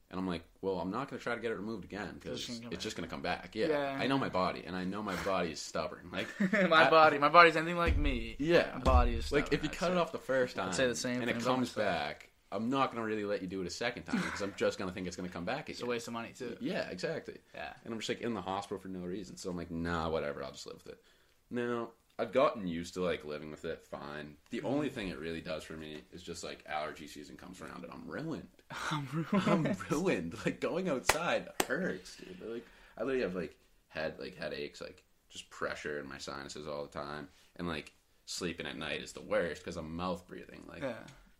And I'm like, well, I'm not going to try to get it removed again because It's gonna come it's just going to come back. Yeah, Yeah. I know my body, and I know my body is stubborn. Like, my I- body, my body's anything like me. yeah, My body is like if you I'd cut say. it off the first time, say the same and it comes back, I'm not going to really let you do it a second time because I'm just going to think it's going to come back It's a waste of money too. Yeah, exactly. Yeah. And I'm just like in the hospital for no reason. So I'm like, nah, whatever. I'll just live with it. Now I've gotten used to like living with it fine. The Mm-hmm. only thing it really does for me is just like allergy season comes around and I'm ruined. I'm ruined. I'm ruined. Like going outside hurts, dude. Like I literally have like head like headaches, like just pressure in my sinuses all the time, and like sleeping at night is the worst because I'm mouth breathing. Like, Yeah.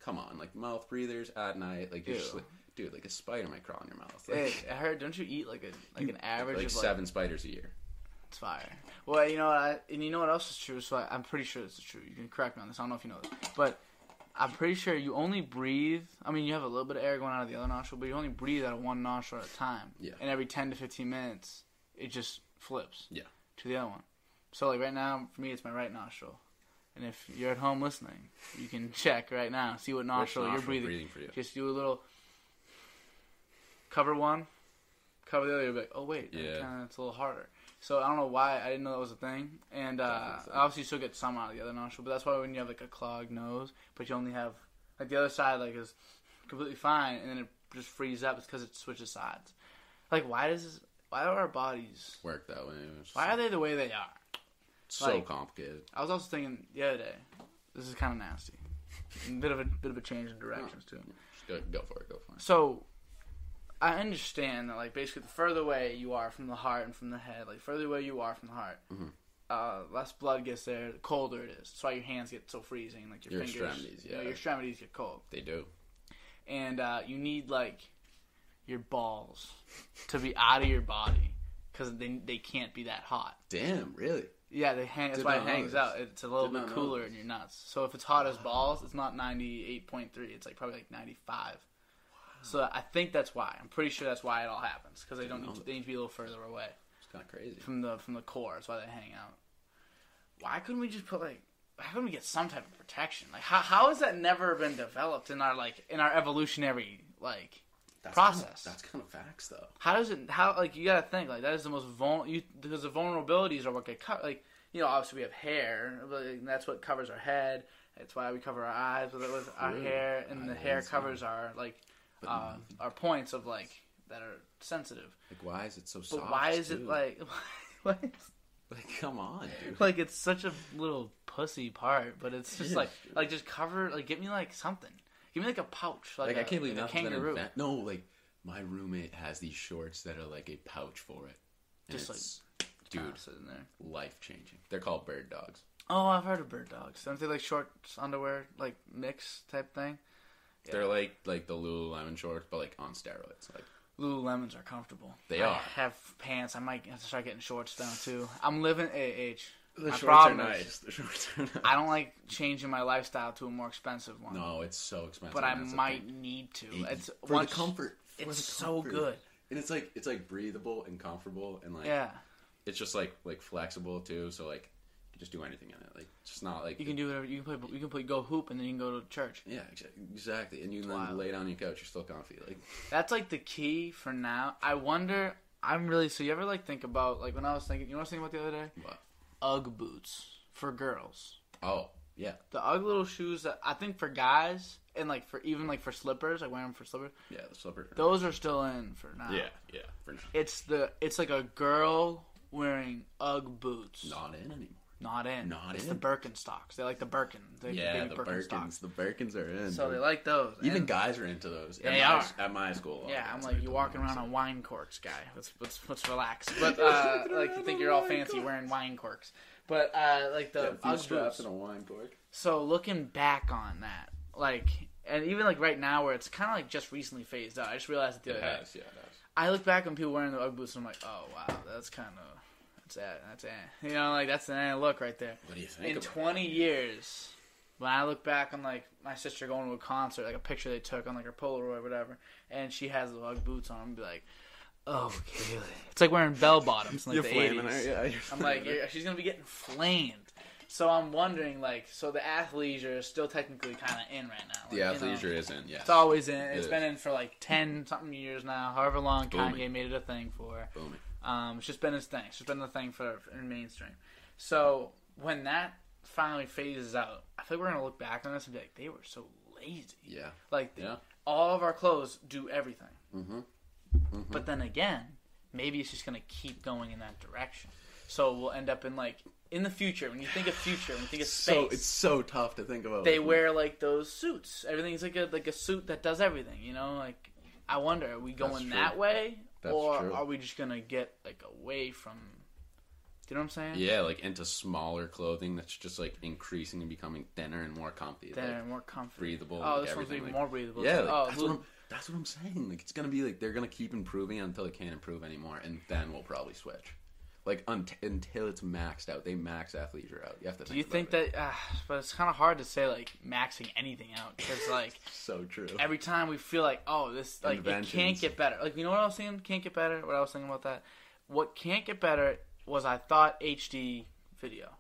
Come on, like mouth breathers at night, like you're Ew. just like, dude, like a spider might crawl in your mouth. Hey, Like, I heard. Don't you eat like a like an average like of like seven spiders a year. It's fire. Well, you know what? I, and you know what else is true? So I, I'm pretty sure this is true. You can correct me on this. I don't know if you know this, but I'm pretty sure you only breathe. I mean, you have a little bit of air going out of the other nostril, but you only breathe out of one nostril at a time. Yeah. And every 10 to 15 minutes, it just flips. Yeah. To the other one. So like right now, for me, it's my right nostril. And if you're at home listening, you can check right now, see what Which nostril you're breathing. breathing for you? Just do a little. Cover one, cover the other. You'll be like, oh wait, Yeah. kinda, it's a little harder. So I don't know why I didn't know that was a thing, and uh, obviously you still get some out of the other nostril, but that's why when you have like a clogged nose, but you only have like the other side like is completely fine, and then it just frees up. It's because it switches sides. Like why does this, why are our bodies Work that way. Why are they the way they are? So like- complicated? I was also thinking the other day, this is kind of nasty, a bit of a bit of a change in directions too. Go, go for it. Go for it. So, I understand that, like, basically, the further away you are from the heart and from the head, like, further away you are from the heart, Mhm. uh, less blood gets there, the colder it is. That's why your hands get so freezing, like your, Your fingers, extremities, you know, yeah. your extremities get cold, They do. and uh, you need like your balls to be out of your body because they they can't be that hot. Damn, really? Yeah, they hang. That's Did why it not hangs this. out. It's a little Did bit not cooler this. in your nuts. So if it's hot as balls, it's not ninety eight point three. It's like probably like ninety five. So I think that's why. I'm pretty sure that's why it all happens because they don't need to, they need to be a little further away It's kind of crazy. from the from the core. That's why they hang out. Why couldn't we just put like? How couldn't we get some type of protection? Like how how has that never been developed in our like in our evolutionary like That's process? Kind of, that's kind of facts, though. How does it? How like you gotta think like that is the most vulnerable you because the vulnerabilities are what get cut. Like you know, obviously we have hair, but like, that's what covers our head. That's why we cover our eyes with, with our hair, and I the hair covers our like uh, our points of like that are sensitive. like, why is it so But soft? why is it like like Like, come on, dude. like it's such a little pussy part? But it's just like like just cover like give me like something. Give me like a pouch, like, Like, a, I can't believe like nothing's been kangaroo. invent- No, like my roommate has these shorts that are like a pouch for it. And Just, like, it's, Kinda dude, sitting there. life changing. They're called bird dogs. Oh, I've heard of bird dogs. Don't they like shorts, underwear, like mix type thing? Yeah. They're like like the Lululemon shorts, but like on steroids. Like Lululemons are comfortable. They I are. have pants. I might have to start getting shorts down too. I'm living AH. The My shorts problem are is- nice. The shorts are nice. I don't like changing my lifestyle to a more expensive one. No, it's so expensive. but I that's the might thing. need to. It- It's for once, the comfort. for It's the so comfort. good. and it's like it's like breathable and comfortable and like Yeah, it's just like like flexible too. So like you can just do anything in it. Like it's just not like you can do whatever. You can play. You can play go hoop, and then you can go to church. yeah exa- exactly. And you can wild. lay down on your couch. You're still comfy. Like That's like the key for now. I wonder. I'm really. So you ever like think about like when I was thinking? You know what I was thinking about the other day? what? UGG boots for girls. Oh yeah The UGG little shoes that I think for guys and like for even like for slippers, I wear them for slippers. yeah the slipper. Those are still in for now. yeah yeah for now. It's the it's like a girl wearing UGG boots. Not in anymore. Not in. Not it's in. the Birkenstocks. They like the Birkin. They yeah, baby the Birkenstocks. Birkins. The Birkins are in. So dude. they like those. Even And- guys are into those. Yeah, at they my, are. At my school. a lot of Yeah, I'm like you into walking around so- on wine corks, guy. Let's let's let's relax. But uh, like you think you're all fancy wearing wine corks. But uh, like the a few UGG straps boots. and a wine cork. So looking back on that, like, and even like right now where it's kind of like just recently phased out. I just realized it the It other day. has, yeah, it has. I look back on people wearing the UGG boots and I'm like, oh wow, that's kind of that's it, that's it. You know, like that's an eh look right there. What do you think? In about 20 years, when I look back on like my sister going to a concert, like a picture they took on like her Polaroid, or whatever, and she has the UGG boots on, I'm be like, oh, Kaylee. It's like wearing bell bottoms in like the 80s. Yeah, you're I'm like, you're, she's gonna be getting flamed. So I'm wondering, like, so the athleisure is still technically kind of in right now. Like, the you know, athleisure is in. Yes. it's always in. It's It been in for like ten something years now. However long Booming. Kanye made it a thing for. booming. Um, it's just been his thing. It's just been the thing for, in mainstream. So when that finally phases out, I think we're gonna look back on this and be like, they were so lazy. Yeah. Like Yeah. all of our clothes do everything. Mm-hmm. But then again, maybe it's just gonna keep going in that direction. So we'll end up in like in the future. When you think of future, when you think of space, So it's so tough to think about. they wear like those suits. Everything's like a like a suit that does everything. You know, like I wonder, are we going that way, That's or true. are we just gonna get like away from Do you know what I'm saying? Yeah, like into smaller clothing that's just like increasing and becoming thinner and more comfy. Thinner like, and more comfortable. breathable. Oh, like, this one's even like- more breathable. Yeah, oh, like, oh, that's, Lou- what I'm, that's what I'm saying. Like it's gonna be like they're gonna keep improving until they can't improve anymore, and then we'll probably switch. Like unt- until it's maxed out, they max athleisure out. You have to. do you think, think that? Uh, but it's kind of hard to say like maxing anything out because like? So true. every time we feel like oh this like it can't get better. Like you know what I was saying? Can't get better. What I was thinking about that. What can't get better was I thought HD video.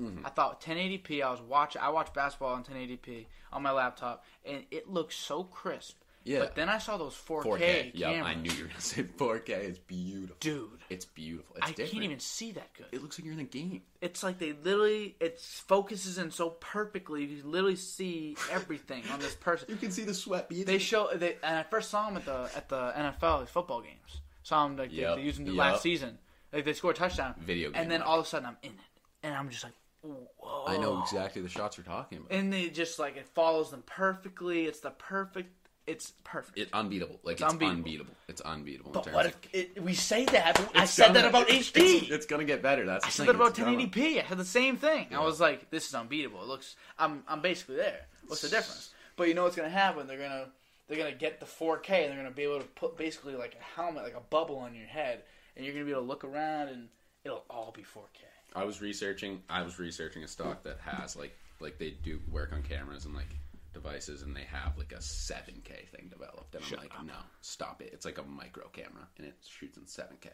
Mm-hmm. I thought 1080p. I was watching. I watched basketball on 1080p on my laptop, and it looks so crisp. Yeah. But then I saw those 4K, 4K. Yeah. I knew you were gonna say 4K. It's beautiful. Dude, It's beautiful. It's I different. can't even see that good. It looks like you're in a game. It's like they literally it focuses in so perfectly. You literally see everything on this person. You can see the sweat beads. They show they and I first saw them at the at the NFL football games. Saw them like they- Yep, they, used them yep. last season. Like they scored a touchdown. Video game and then all of a sudden I'm in it, and I'm just like, whoa. I know exactly the shots you're talking about. And they just like it follows them perfectly. It's the perfect. It's perfect. It's unbeatable. Like it's, unbeatable. unbeatable. It's unbeatable. but what if it, we say that? I It's said gonna- that about it's- HD. It's, it's gonna get better. That's I said thing. that about It's gonna. 1080p. I had the same thing. Yeah. I was like, this is unbeatable. It looks. I'm I'm basically there. What's the difference? But you know what's gonna happen? They're gonna they're gonna get the 4K and they're gonna be able to put basically like a helmet, like a bubble on your head, and you're gonna be able to look around and it'll all be 4K. I was researching. I was researching a stock that has like like they do work on cameras and like devices, and they have like a 7K thing developed. And Shut I'm like, up. no, stop it. It's like a micro camera, and it shoots in 7K.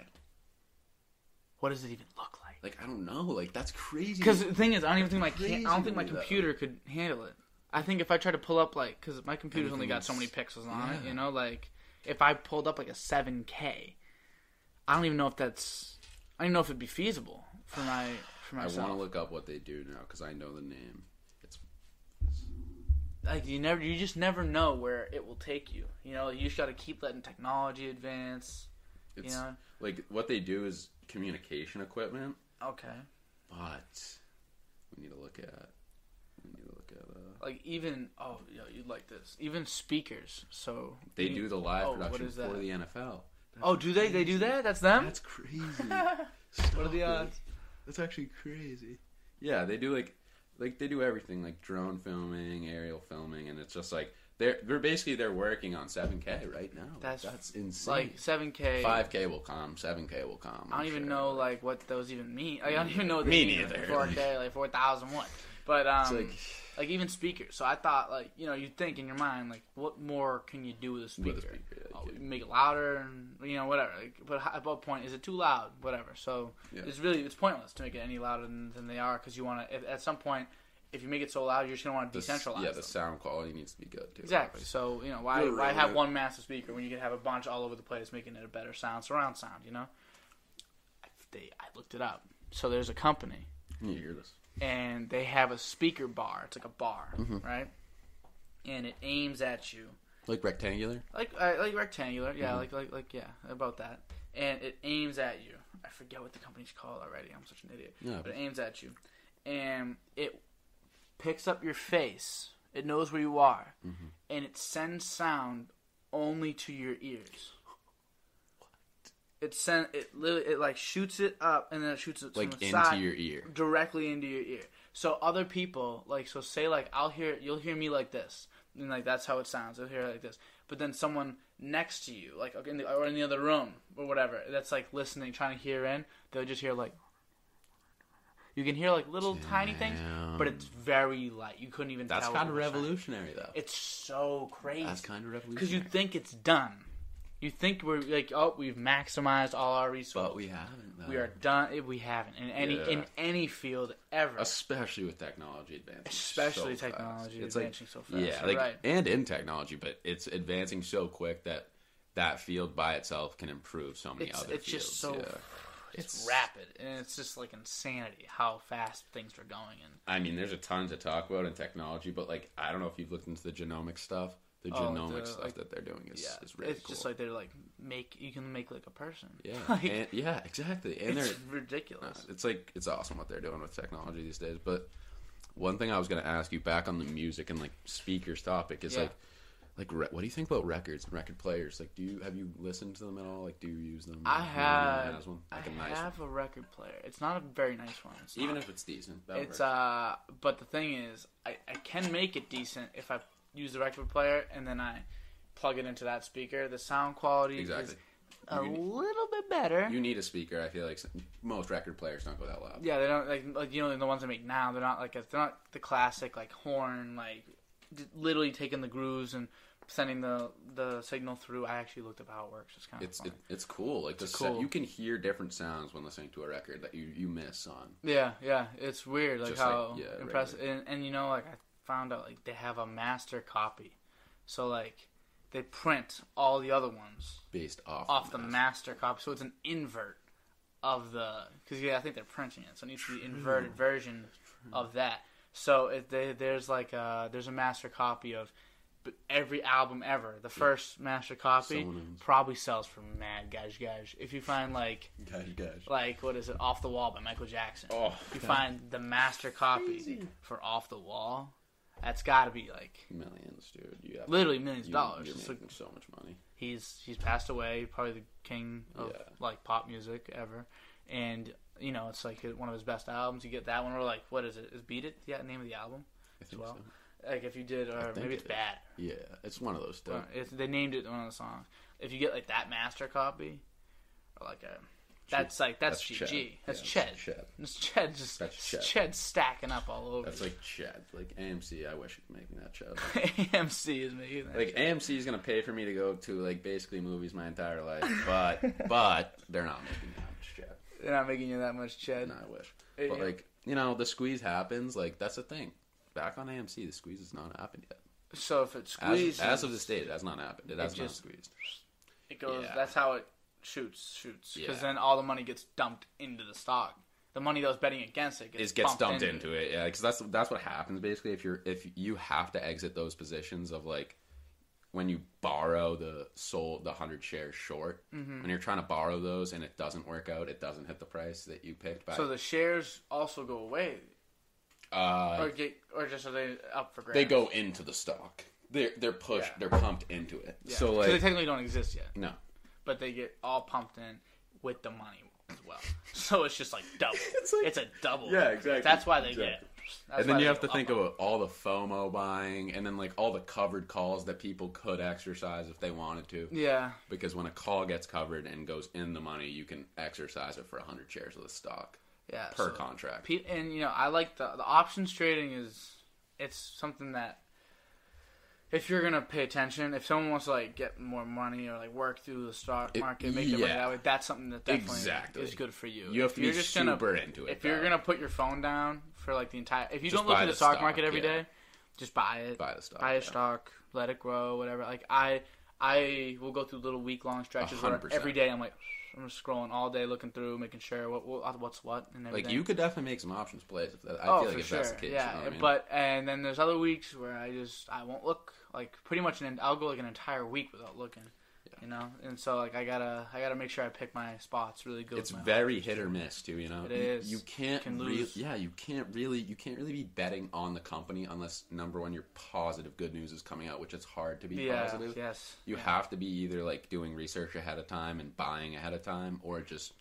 What does it even look like? Like I don't know. Like that's crazy. Because the thing is, I don't even think my cam- I don't think my me, though. computer could handle it. I think if I tried to pull up like, because my computer's only got so many pixels on it, you know, like if I pulled up like a 7K, I don't even know if that's. I don't even know if it'd be feasible for my for my, I want to look up what they do now because I know the name. It's like you never you just never know where it will take you you know you just got to keep letting technology advance it's you know like what they do is communication equipment, okay but we need to look at. We need to look at. Uh, like even oh yo, you'd like this even speakers so they you- do the live oh, production is for that? the NFL. oh do they they do that that's them That's crazy. what are the odds That's actually crazy. Yeah, they do like like they do everything like drone filming, aerial filming, and it's just like they're they're basically they're working on 7K right now. That's, that's insane. like 7k 5K will come, 7K will come. i don't I'm even sure. know like what those even mean like, i don't even know what they Me mean, neither. like 4k like 4000 what but um It's like, like even speakers. So i thought like you know you think in your mind like what more can you do with a speaker, With a speaker, yeah, oh, make it louder and you know whatever like, but at what point is it too loud? Whatever. So Yeah. it's really it's pointless to make it any louder than, than they are because you want to at some point if you make it so loud you're just going to want to decentralize yeah, the them. sound quality needs to be good too. exactly. so you know why You're why right, have one massive speaker when you can have a bunch all over the place making it a better sound surround sound you know? They I looked it up. So there's a company You hear this? And they have a speaker bar it's like a bar Mm-hmm. right and it aims at you Like rectangular? like uh, like rectangular, yeah, Mm-hmm. like like like yeah, about that. And it aims at you. I forget what the company's called already. I'm such an idiot. Yeah. But it aims at you, and it picks up your face. It knows where you are, Mm-hmm. and it sends sound only to your ears. It send it literally it like shoots it up and then it shoots it Like into side your ear. directly into your ear. So other people like so say like I'll hear you'll hear me like this and like that's how it sounds. You'll hear it like this. But then someone next to you like in the, or in the other room or whatever that's like listening trying to hear in they'll just hear like you can hear like little tiny things but it's very light. You couldn't even That's tell kind of they were saying. revolutionary though. It's so crazy. That's kind of revolutionary. because you think it's done. You think we're like oh we've maximized all our resources. but we haven't. Though. We are done. Eh, we haven't in any Yeah. in any field ever. especially with technology advancing. Especially so technology fast. It's advancing like, so fast, Yeah, like right. and in technology, but it's advancing so quick that that field by itself can improve so many It's other it's fields. just so yeah. it's, rapid and it's just like insanity how fast things are going. And I mean, there's a ton to talk about in technology, but like I don't know if you've looked into the genomic stuff. The Oh, genomic the, stuff like- that they're doing is, yeah, is really it's cool. just like they're like make you can make like a person. yeah, like, and, yeah, exactly. And it's they're ridiculous. it's like it's awesome what they're doing with technology these days. But one thing I was going to ask you back on the music and like speakers topic is Yeah. like like re- what do you think about records and record players? Like, do you have you listened to them at all? Like, do you use them? I have. one? Like I a nice have a record player. It's not a very nice one. It's. Even not. if it's decent. it's works. uh. But the thing is, I, I can make it decent if I use the record player and then I plug it into that speaker. The sound quality exactly. is a need- little bit better. You need a speaker. I feel like most record players don't go that loud. yeah, they don't like like you know the ones I make now. They're not like a, they're not the classic like horn like literally taking the grooves and sending the the signal through. I actually looked up how it works. It's kind of It's it, it's cool. Like It's cool. you can hear different sounds when listening to a record that you you miss on. Yeah, yeah, it's weird, like Just like, how yeah, impressive. And, and you know, like I found out, like they have a master copy, so like they print all the other ones based off off the master. master copy, so it's an invert of the because yeah, I think they're printing it, so it needs to be inverted version of that. So it, they, there's like a there's a master copy of every album ever. The first master copy probably sells for mad guys, guys. If you find like Gosh, gosh. like what is it, Off the Wall by Michael Jackson. Oh, you find the master copy for Off the Wall. That's got to be like millions, dude. You have literally millions of you, dollars. You're It's making like- so much money. he's he's passed away, probably the king of Yeah. like pop music ever, and you know it's like one of his best albums. You get that one, or like what is it? Is Beat It? the name of the album. Think well. so. Like if you did, or maybe it's it- bad. Yeah, it's one of those. Things. It's, they named it one of the songs. If you get like that master copy, or like a, that's like that's, Ched. GG. That's Yeah, Ched. Ched. It's Ched just That's Ched. Ched stacking up all over. That's like Ched. Like AMC, I wish it make me that Ched. AMC is making that. like shit. AMC is gonna pay for me to go to like basically movies my entire life, but but they're not making that much Ched. They're not making you that much Ched. No, I wish. Yeah. But like you know, the squeeze happens. Like that's the thing. Back on AMC, the squeeze has not happened yet. So if it As, squeezes, as of this date, it has not happened. It has not just- squeezed. it goes. yeah. That's how it shoots, shoots. Because Yeah. then all the money gets dumped into the stock. The money that was betting against it gets, It gets dumped into it. Yeah, because that's that's what happens basically. If you're if you have to exit those positions of like when you borrow the sold the hundred shares short, Mm-hmm. when you're trying to borrow those and it doesn't work out, it doesn't hit the price that you picked. By So the shares also go away, uh, or get, or just are they up for grabs? they go into the stock. They're they're pushed. Yeah. They're pumped into it. Yeah. So 'Cause like they technically don't exist yet, no, but they get all pumped in with the money as well. So it's just like double. It's it's, a double. Yeah, exactly. That's why they Exactly. get. That's and then you have to think up. about all the FOMO buying, and then like all the covered calls that people could exercise if they wanted to. Yeah, Because when a call gets covered and goes in the money, you can exercise it for 100 shares of the stock yeah. per so- contract. Pe- and you know i like the the options trading is it's something that if you're gonna pay attention if someone wants to like get more money or like work through the stock It- market make their money that way that's something that definitely Exactly. is good for you You have If to be you're just super gonna, into it. if you're gonna put your phone down for like the entire if you Just don't look at the the stock stock, market every day, yeah. just buy it buy the stock, buy a yeah. stock let it grow whatever like i i will go through little week long stretches where 100%. every day i'm like i'm just scrolling all day looking through making sure what, what uh, what's what and everything like you could definitely make some options plays. If that, I oh, feel like for if sure. that's the case, yeah, you know I mean? but and then there's other weeks where I just I won't look like pretty much an I'll go like an entire week without looking. You know, and so like I gotta I gotta make sure I pick my spots really good. it's very hit or miss too. You know, It You- is. You, can't Can really, lose. yeah, you can't really, you can't really be betting on the company unless number one, your positive good news is coming out, which it's hard to be Yeah. positive. Yes. You yeah. have to be either like doing research ahead of time and buying ahead of time, or just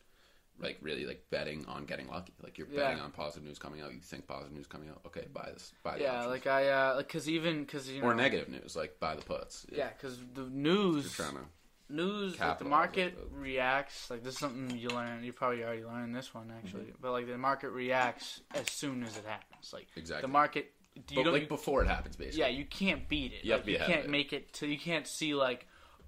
like really like betting on getting lucky. Like you're Yeah. betting on positive news coming out. You think positive news coming out. Okay, buy this. Buy Yeah, options. like I uh like because even because you know or negative news, like buy the puts. Yeah, because the news You're trying to. News like the market reacts like this is something you learn you probably already learned this one actually Mm-hmm. but like the market reacts as soon as it happens like Exactly. the market you But don't like before it happens, basically. yeah you can't beat it You have like, to be you can't it. make it to you can't see like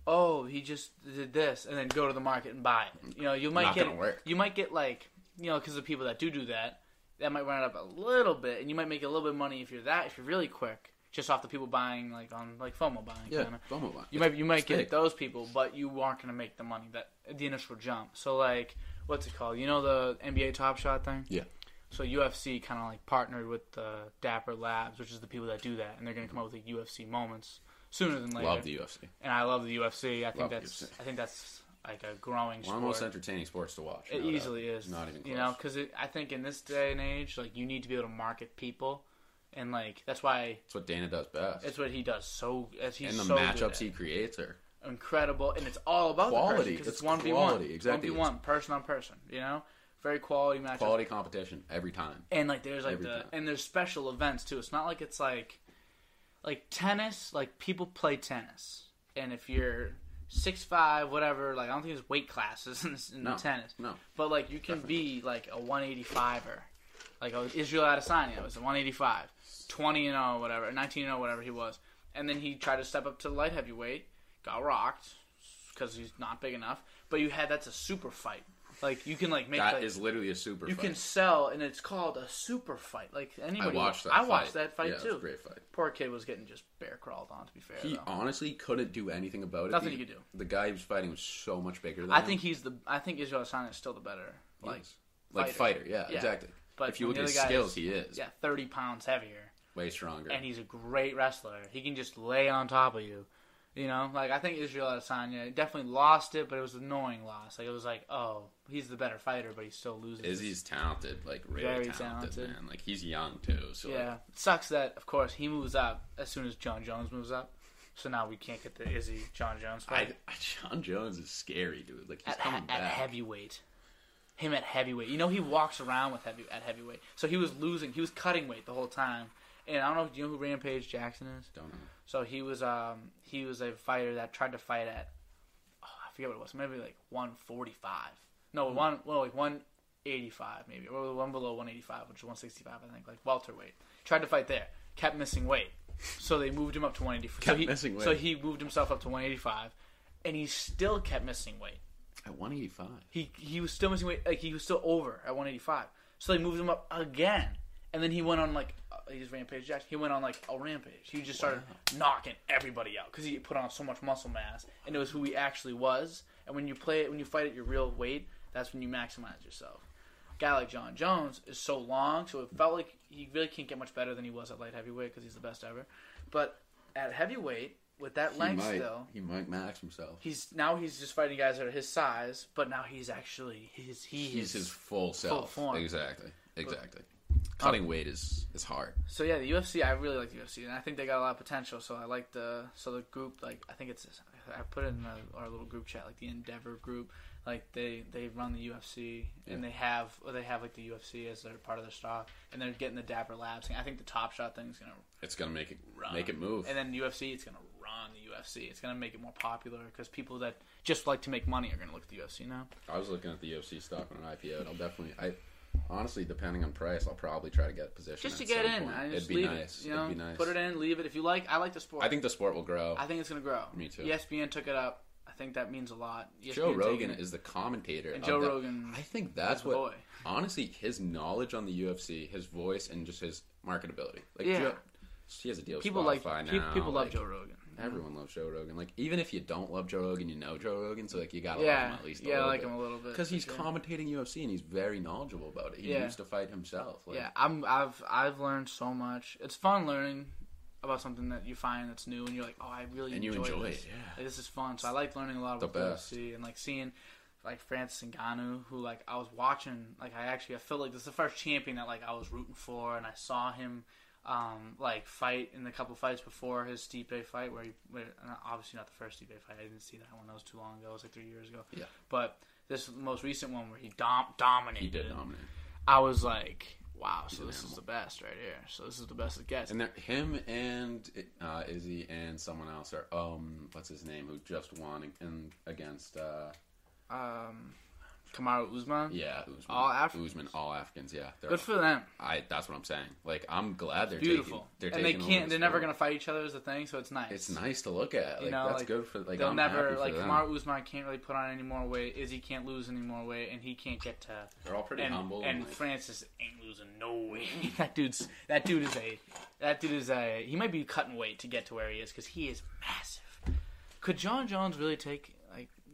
oh he just did this and then go to the market and buy it you know you might Not get work. you might get like you know because the people that do do that that might run it up a little bit and you might make a little bit of money if you're that if you're really quick just off the people buying like on like FOMO buying Yeah. kinda. FOMO line. You might you might It's get big. those people, but you aren't gonna make the money that the initial jump. So like, what's it called? You know the NBA Top Shot thing? Yeah. So UFC kind of like partnered with the Dapper Labs, which is the people that do that, and they're gonna come up with like UFC moments sooner than later. Love the UFC. and I love the UFC. I think Love that's UFC. I think that's like a growing One of the most entertaining sports to watch. It no doubt. easily is. Not even close. You know, because I think in this day and age, like you need to be able to market people and like that's why That's what Dana does best. it's what he does. So as he's and the so good matchups at. he creates are incredible, and it's all about Quality. because it's It's one v one, quality, exactly. one v one, person on person. You know, very quality matchup. quality competition every time. And like there's like Every the time. and there's special events too. It's not like it's like like tennis. Like people play tennis, and if you're six five, whatever, like I don't think there's weight classes in, in No, tennis. no. But like you can be like a 185er, like oh, Israel Adesanya was a 185, 20 and 0, whatever, 19 and 0, whatever he was, and then he tried to step up to light heavyweight, got rocked because he's not big enough. But you had that's a super fight. Like you can like make That like, is literally a super. Fight. You fight. can sell, and it's called a super fight. Like I anybody, watched that. I fight. watched that fight yeah, too. was a great fight. Poor kid was getting just bear crawled on. To be fair, He though. honestly couldn't do anything about it. Nothing he could do. The guy he was fighting was so much bigger than I him. think he's the. I think Israel Adesanya is still the better. Like, like fighter. fighter. Yeah, Yeah. exactly. but if you look at his skills, is, he is yeah, thirty pounds heavier, way stronger. and he's a great wrestler. He can just lay on top of you. You know, like I think Israel Adesanya definitely lost it, but it was an annoying loss. Like it was like, oh, he's the better fighter, but he still loses. Izzy's talented, like really Very talented, talented. man. Like he's young too, so like, Yeah, it sucks that of course he moves up as soon as Jon Jones moves up. So now we can't get the Izzy Jon Jones fight. I, Jon Jones is scary, dude. Like he's at, coming at back. heavyweight. Him at heavyweight. You know he walks around with heavy at heavyweight. So he was losing. He was cutting weight the whole time. And I don't know. if you know who Rampage Jackson is? Don't know. So he was um he was a fighter that tried to fight at oh, I forget what it was. Maybe like 145. No, Hmm. one well like 185 maybe or one below 185, which is 165 I think, like welterweight. Tried to fight there. Kept missing weight. So they moved him up to 185. so Kept he, missing weight. So he moved himself up to 185 and he still kept missing weight. At 185. He he was still missing weight. Like he was still over at 185. So they moved him up again, and then he went on like he's Rampage Jackson. He went on like a rampage. He just started knocking everybody out because he put on so much muscle mass, and it was who he actually was. And when you play it, when you fight at your real weight, that's when you maximize yourself. A guy like Jon Jones is so long, so it felt like he really can't get much better than he was at light heavyweight because he's the best ever. But at heavyweight, with that He length might, still, he might max himself. he's now he's just fighting guys that are his size, but now he's actually his he He's is his full self. form. Exactly. Exactly. Cutting weight is is hard. So yeah, the UFC. I really like the UFC, and I think they got a lot of potential. So I like the so the group. Like I think it's I put it in the, our little group chat, like the Endeavor group. Like they they run the UFC, and Yeah. they have or they have like the UFC as their part of their stock, and they're getting the Dapper Labs. I think the Top Shot thing is gonna It's gonna make it run, make it move. and then UFC, it's gonna run the UFC. It's gonna make it more popular because people that just like to make money are gonna look at the UFC now. I was looking at the UFC stock on an IPO'd. I'll definitely. I honestly, depending on price, I'll probably try to get a position. Just to get in, point. I It'd be nice. it. You know, It'd be nice. put it in, leave it. If you like, I like the sport. I think the sport will grow. I think it's gonna grow. Me too. ESPN took it up. I think that means a lot. E Joe Rogan is the commentator. And Joe that. Rogan I think that's what. boy. Honestly, his knowledge on the UFC, his voice, and just his marketability. Like Yeah. Joe, he has a deal. people like Spotify pe- now. people love like, Joe Rogan. Everyone loves Joe Rogan. Like even if you don't love Joe Rogan, you know Joe Rogan, so like you gotta love him at least. A yeah, I like bit. him a little bit because he's sure. commentating UFC and he's very knowledgeable about it. He Yeah. used to fight himself. Like, yeah, I'm. I've I've learned so much. It's fun learning about something that you find that's new, and you're like, oh, I really And you enjoy, enjoy this. it, yeah. Like, this is fun. So I like learning a lot about the best. UFC and like seeing like Francis Ngannou, who like I was watching. Like I actually I felt like this is the first champion that like I was rooting for, and I saw him. Um, like fight in the couple fights before his Stipe fight, where he, obviously not the first Stipe fight. I didn't see that one; that was too long ago. It was like three years ago. Yeah. But this most recent one where he dom- dominated. he did dominate. I was like, wow, so this is the best right here. So this is the best it gets. And there, him and uh, Izzy and someone else are um what's his name who just won in, against uh um, Kamaru Usman. yeah Usman All Af- Usman all Africans yeah Good for them. I that's what I'm saying like I'm glad they're Beautiful. taking they're and they can't. They're never gonna fight each other as a thing. So it's nice. it's nice to look at like You know, that's like, good for like They'll I'm never like them. Kamaru Usman can't really put on any more weight. Izzy can't lose any more weight, and he can't get to. they're all pretty And, humble and like, Francis ain't losing no weight. that dude's that dude is a that dude is a he might be cutting weight to get to where he is because he is massive. Could Jon Jones really take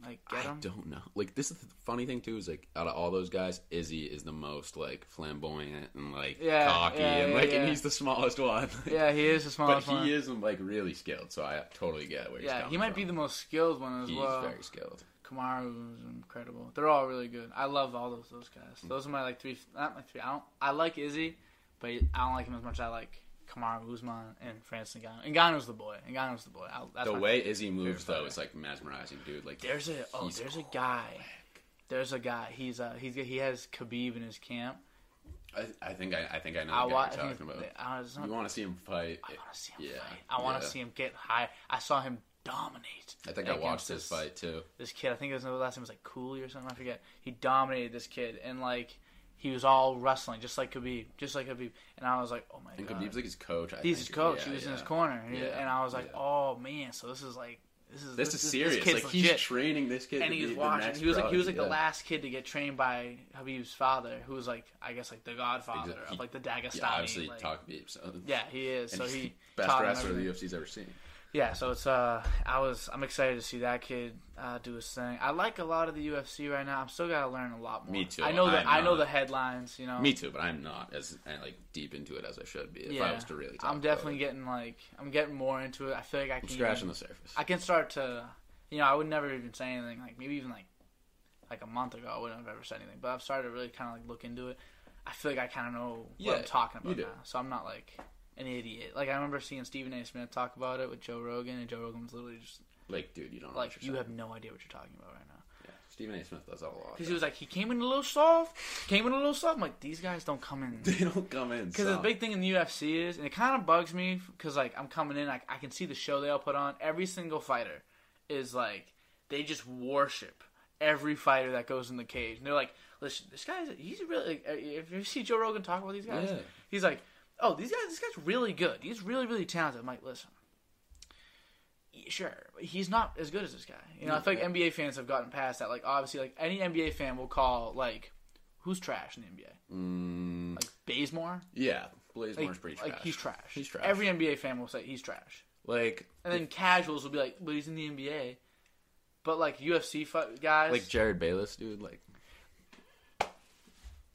like get I him? don't know. Like this is the funny thing too is like out of all those guys, Izzy is the most like flamboyant and like Yeah, cocky yeah, and yeah, like and he's the smallest one. Yeah, he is the but smallest one. But he is like really skilled, so I totally get where he's Yeah, he might from. be the most skilled one as He's well. He's very skilled. Kamaru is incredible. They're all really good. I love all those those guys. Mm. Those are my like three. Not my three. I don't. I like Izzy, but I don't like him as much as I like Kamaru Usman and Francis Ngannou. Ngannou's the boy. Ngannou's the boy. I, that's the way Izzy moves though is like mesmerizing, dude. Like There's a oh, there's a guy. There's a guy. He's uh he's he has Khabib in his camp. I, I think I, I think I know I guy you're talking about. I, You want to see him fight? I want to see him Yeah, fight. I want to yeah. see him get high. I saw him dominate. I think I watched this fight too. This kid, I think his last name was like Cooley or something. I forget. He dominated this kid, and like he was all wrestling, just like Khabib, just like Khabib. And I was like, oh my And god. Khabib's like his coach. I He's think. his coach. Yeah, he was in his yeah. corner, He- Yeah, and I was like, yeah. "Oh man!" So this is like this is This is serious. kid's like he's training this kid. and he was watching. He was like he was like pro, the last kid to get trained by Khabib's father, who was like I guess like the godfather Exactly. of like the Dagestani. Yeah, obviously like- talk Khabib. So yeah, he is. and So he best wrestler the. UFC's ever seen. Yeah, so it's uh, I was I'm excited to see that kid uh, do his thing. I like a lot of the UFC right now. I'm still gotta learn a lot more. Me too. I know that I'm know the headlines. You know, Me too, but I'm not as uh, like deep into it as I should be. If Yeah, I was to really, talk I'm about definitely it. getting like I'm getting more into it. I feel like I I'm can scratching the surface. I can start to, you know, I would never even say anything. Like maybe even like, like a month ago, I wouldn't have ever said anything. But I've started to really kind of like look into it. I feel like I kind of know Yeah, what I'm talking about now, so I'm not like an idiot. Like I remember seeing Stephen A. Smith talk about it with Joe Rogan, and Joe Rogan was literally just Like, dude, you don't know like, "You you're have no idea what you're talking about right now." Yeah. Stephen A. Smith does that a lot. Because he was like, he came in a little soft, came in a little soft. I'm like, these guys don't come in. they don't come in. Because the big thing in the UFC is, and it kind of bugs me, because like I'm coming in, I, I can see the show they all put on. Every single fighter is like, they just worship every fighter that goes in the cage. And they're like, listen, this guy's he's really. Like, if you see Joe Rogan talk about these guys, Yeah. he's like, oh, these guys, this guy's really good. He's really, really talented. I'm like, listen. Sure, but he's not as good as this guy. You know, I feel like NBA fans have gotten past that. Like, obviously, like any NBA fan will call like, who's trash in the NBA? Mm, Like Bazemore, yeah, Bazemore's like, pretty trash. like he's trash. He's trash. Every NBA fan will say he's trash, like and then casuals will be like, "But he's in the NBA." But like UFC fight guys, like Jerryd Bayless, dude. Like,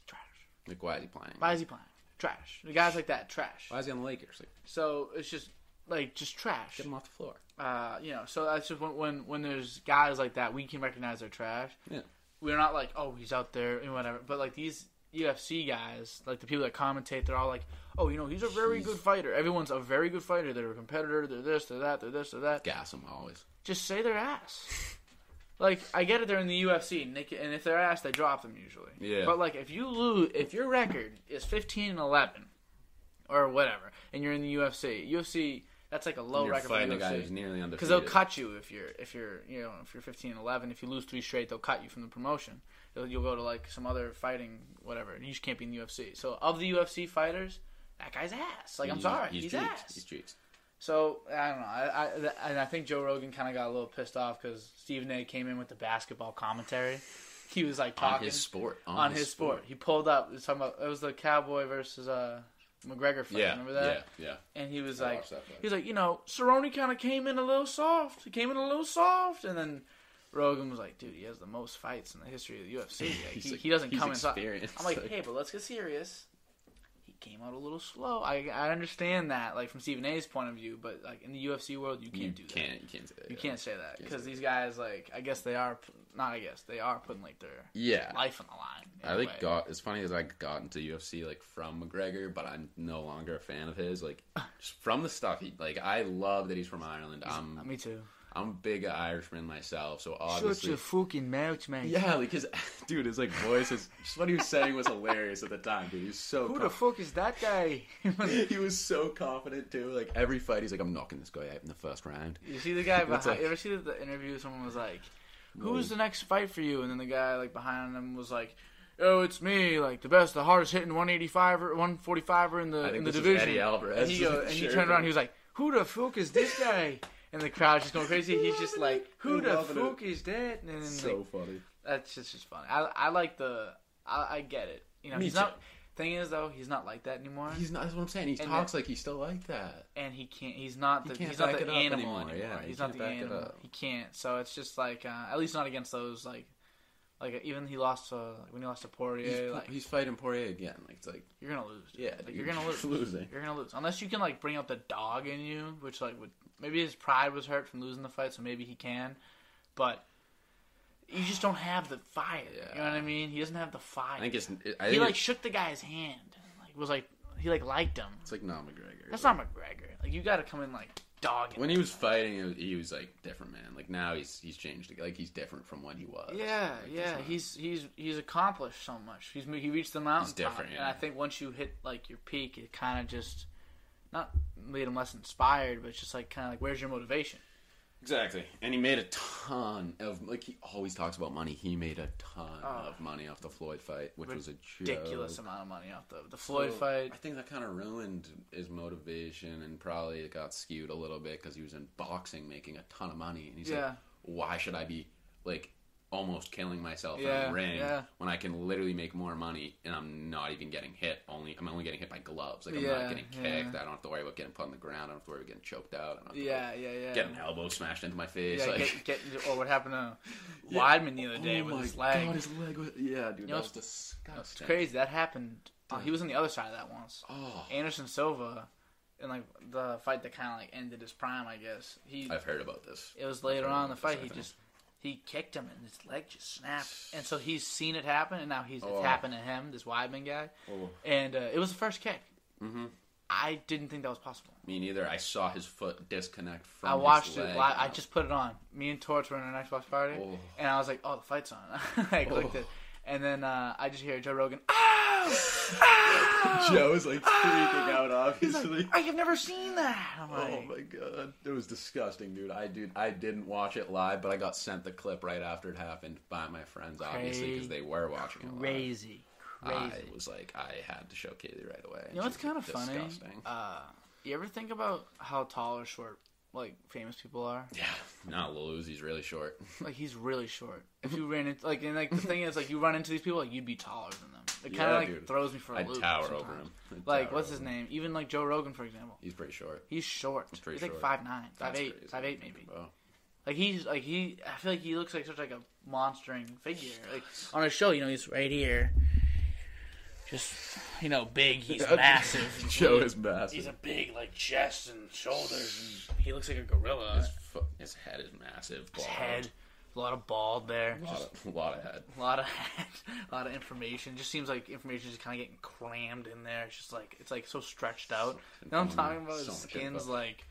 trash. like why is he playing? Why is he playing? Trash. The guys like that, trash. Why is he on the Lakers? Like, So it's just like just trash. get him off the floor. Uh, you know, so that's just when, when when there's guys like that, we can recognize they're trash. Yeah. We're not like, oh, he's out there and whatever. But like these UFC guys, like the people that commentate, they're all like, oh, you know, he's a very He's- good fighter. Everyone's a very good fighter. They're a competitor. They're this. They're that. They're this. They're that. Gas him always. just say their ass. Like I get it, they're in the UFC, and, they and if they're asked, they drop them usually. Yeah. But like if you lose, if your record is fifteen and eleven, or whatever, and you're in the UFC, UFC that's like a low you're record for fighting the guy who's nearly undefeated. Because they'll cut you if you're if you're you know if you're 15 and 11. If you lose three straight, they'll cut you from the promotion. You'll, you'll go to like some other fighting whatever. You just can't be in the UFC. So of the UFC fighters, that guy's ass. Like I'm He's- sorry, he's, he's, cheats. ass. He's cheats. So I don't know. I, I and I think Joe Rogan kind of got a little pissed off because Stephen A. came in with the basketball commentary. He was like talking On talking his sport. On, on his sport. He pulled up. He was talking about it was the Cowboy versus uh McGregor fight. Yeah. Remember that? Yeah. Yeah. And he was I like, watched that fight. he was like, you know, Cerrone kind of came in a little soft. He came in a little soft, and then Rogan was like, dude, he has the most fights in the history of the UFC. Like, he, like- he doesn't come in soft. I'm like, Like- hey, but let's get serious. Came out a little slow. I I understand that, like from Stephen A's point of view, but like in the UFC world, you can't you do that. can't. You can't say that. You yeah. can't say that because these guys, like, I guess they are not. I guess they are putting like their Yeah. life on the line. in I like got as funny as I got into UFC like from McGregor, but I'm no longer a fan of his. Like just from the stuff he like, I love that he's from Ireland. I'm uh, Me too. I'm a big Irishman myself, so obviously. Such a fucking mouth, man. yeah, because dude, his like voice is just what he was saying was hilarious at the time, dude. He was so Who the fuck is that guy? he was so confident too. Like every fight, he's like, "I'm knocking this guy out in the first round." You see the guy behind. like- you ever see the, interview? Someone was like, "Who's the next fight for you?" And then the guy like behind him was like, "Oh, it's me, like the best, the hardest hitting 185 or 145 er in the I think in the division." Eddie Alvarez. And he go, and he turned around. He was like, "Who the fuck is this guy?" And the crowd's just going crazy. He's just like, "Who the fuck is that?" And then so like, funny. that's just just funny. I I like the I, I get it. You know, Me he's too. not. Thing is though, he's not like that anymore. He's not. That's what I'm saying. He And talks like he's still like that. and he can't. He's not the. can't he's not the animal anymore, anymore. yeah, he's not the animal. He can't. So it's just like uh, at least not against those like like even he lost to when he lost to Poirier. He's, like he's fighting Poirier again. Like it's like you're gonna lose. dude. yeah, Like, dude, you're gonna lose. losing. You're gonna lose unless you can like bring out the dog in you, which like would maybe his pride was hurt from losing the fight, so maybe he can, but. You just don't have the fire. You know what I mean? He doesn't have the fire. I think it's. I he think like it's, shook the guy's hand. Like was like He like liked him. It's like not McGregor. That's not McGregor. Like you got to come in like dogging. When he was fighting, it was, he was like different, man. Like now he's he's changed. Like he's different from when he was. Yeah, Like, yeah. He's he's he's accomplished so much. He's he reached the mountain. He's different, And yeah. I think once you hit like your peak, it kind of just not made him less inspired, but it's just like kind of like where's your motivation? exactly. And he made a ton of like he always talks about money. He made a ton Oh. of money off the Floyd fight, which was a Ridiculous joke. amount of money off the the Floyd So, fight. I think that kind of ruined his motivation and probably it got skewed a little bit because he was in boxing making a ton of money. And he's Yeah. like, why should I be like almost killing myself in Yeah, a ring yeah. when I can literally make more money and I'm not even getting hit? Only I'm only getting hit by gloves. Like I'm Yeah, not getting kicked. yeah. I don't have to worry about getting put on the ground. I don't have to worry about getting choked out. I don't have to Yeah, yeah, yeah. get an elbow smashed into my face. yeah, like, get, get, or what happened to Weidman the other day oh with his leg. God, his leg was, yeah, dude, know, that was it's- It's disgusting. crazy. That happened. Uh, he was on the other side of that once. Oh, Anderson Silva, in like the fight that kind of like ended his prime, I guess. He I've heard about this. it was later on in the fight. He just he kicked him and his leg just snapped, and so he's seen it happen, and now he's Oh. it's happened to him. This Weidman guy, Oh. and uh, it was the first kick. Mhm. I didn't think that was possible. Me neither. I saw his foot disconnect from. I watched it. I just put it on. Me and Torch were in an Xbox party, Oh. and I was like, "Oh, the fight's on." I clicked it, and then uh, I just hear Joe Rogan. Ow! Joe was like freaking out, obviously. like, I have never seen that. I'm Oh like, my god, it was disgusting, dude. I dude, I didn't watch it live, but I got sent the clip right after it happened by my friends, obviously, because they were watching it live. crazy, crazy. I was like, I had to show Kaylee right away. You know what's kind of funny? Uh, you ever think about how tall or short like famous people are? yeah, no, Lil Uzi's really short. Like he's really short. If you ran into like and like the thing is like you run into these people like you'd be taller than them. It kind Yeah, of like dude. throws me for a I'd loop. tower sometimes. over him. I'd Like tower what's his name? Even like Joe Rogan for example. He's pretty short. He's short. He's pretty like short. five nine, five That's eight, crazy. five eight maybe. Like he's like he. I feel like he looks like such like a monstering figure. Like on a show, you know, he's right here, just you know, big. He's massive. Joe is massive. He's a big like chest and shoulders, and he looks like a gorilla. his, fo- his head is massive. His head, a lot of bald there. A lot, Just of, a lot of head. a lot of head, a lot of information. Just seems like information is kind of getting crammed in there. It's just like it's like so stretched out. You know what I'm talking about? His So much skin's like.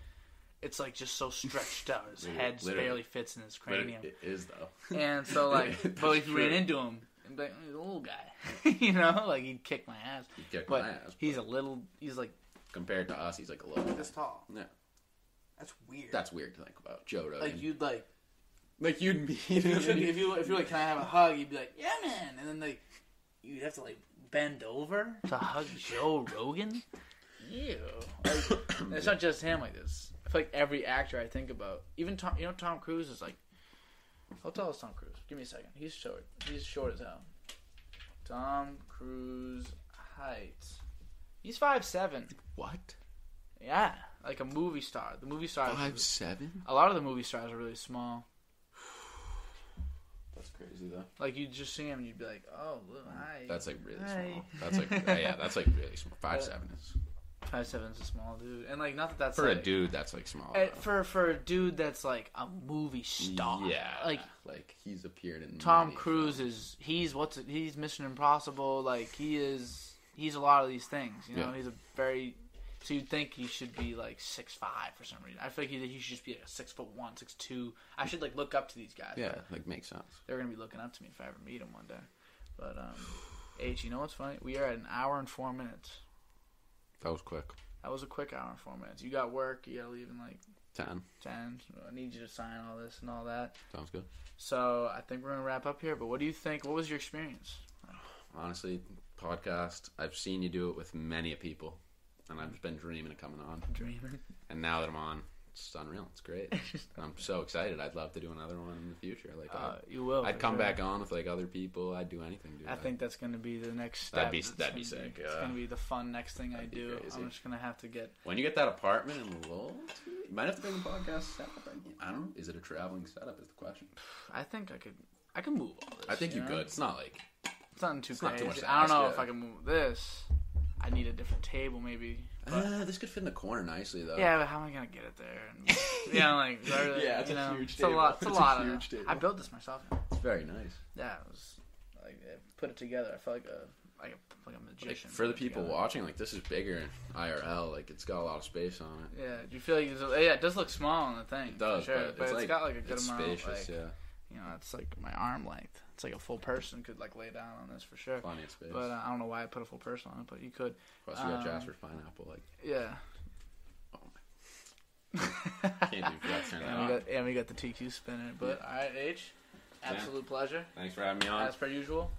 It's like just so stretched out. His Literally- head literally. barely fits in his cranium. it, it is though. And so like, but That's if you ran into him, you'd be like, he's a little guy, you know, like he'd kick my ass. He'd kick but my ass, he's a little, he's like compared to us, he's like a little. this tall. Yeah, That's weird. that's weird to think about. Joe Rogan. like you'd like like you'd meet if you, him. if you if you're like, can I have a hug? You'd be like, yeah, man, and then like you'd have to like bend over to hug Joe Rogan. Ew. Like, it's not just him like this. I feel like every actor I think about, even Tom, you know, Tom Cruise is like, I'll tell is Tom Cruise? Give me a second. He's short. He's short as hell. Tom Cruise height. He's five seven. what? Yeah, like a movie star. The movie stars. Five seven? A lot of the movie stars are really small. That's crazy though. Like you just see him, and you'd be like, "Oh, look, hi." That's like really Hi. small. That's like yeah, yeah, that's like really small. Five seven is five seven's a small dude, and like not that that's for a dude. That's like small. uh, though. for for a dude that's like a movie star. Yeah, like like he's appeared in Tom Cruise films. is he's what's he's Mission Impossible. Like he is he's a lot of these things. You know, Yeah. he's a very so you'd think he should be like six five for some reason. I feel like he, he should just be like a six foot one, six two. I should like look up to these guys. Yeah, like makes sense. they're gonna be looking up to me if I ever meet them one day. But um, H, you know what's funny? We are at an hour and four minutes. That was quick. That was a quick hour and four minutes. You got work. You gotta leave in like ten. Ten. I need you to sign all this and all that. sounds good. So I think we're gonna wrap up here. But what do you think? What was your experience? Honestly, podcast. I've seen you do it with many people, and I've been dreaming of coming on. Dreaming. And now that I'm on, it's unreal. It's great. I'm so excited. I'd love to do another one in the future. Like Uh, I'd, you will. I'd come sure. back on with like other people. I'd do anything, dude. I think that's gonna be the next step. That'd be- It's that'd be sick, It's gonna be the fun next thing I That'd be do. crazy. I'm just gonna have to get. when you get that apartment in Lowell, you might have to bring the podcast setup. I don't know. Is it a traveling setup? Is the question. I think I could. I can move all this. I think you know? could. It's not like It's not too It's not crazy. too much I don't know ask, if. I can move this. I need a different table, maybe. But, uh, this could fit in the corner nicely though. yeah, but how am I gonna get it there? And, yeah, like really, Yeah, it's you a know, huge it's table. a lot. It's a It's a lot huge of. table. I built this myself. it's very nice. Yeah, it was like I put it together. I felt like a. like a like a Like, magician. for the people together. watching, like this is bigger in IRL. Like it's got a lot of space on it. Yeah, do you feel like it's, yeah, it does look small on the thing. It does, sure, but, but, it's it's like got like a good amount. spacious. like, yeah, You know, it's like my arm length. It's like a full person could like lay down on this for sure. plenty of space. But uh, I don't know why I put a full person on it, but you could. Plus, you got um, Jasper's pineapple. Like, Yeah. oh my, can't do that. And, we got, and we got the TQ spinner. But all right, H, absolute pleasure Thanks for having me on. as per usual.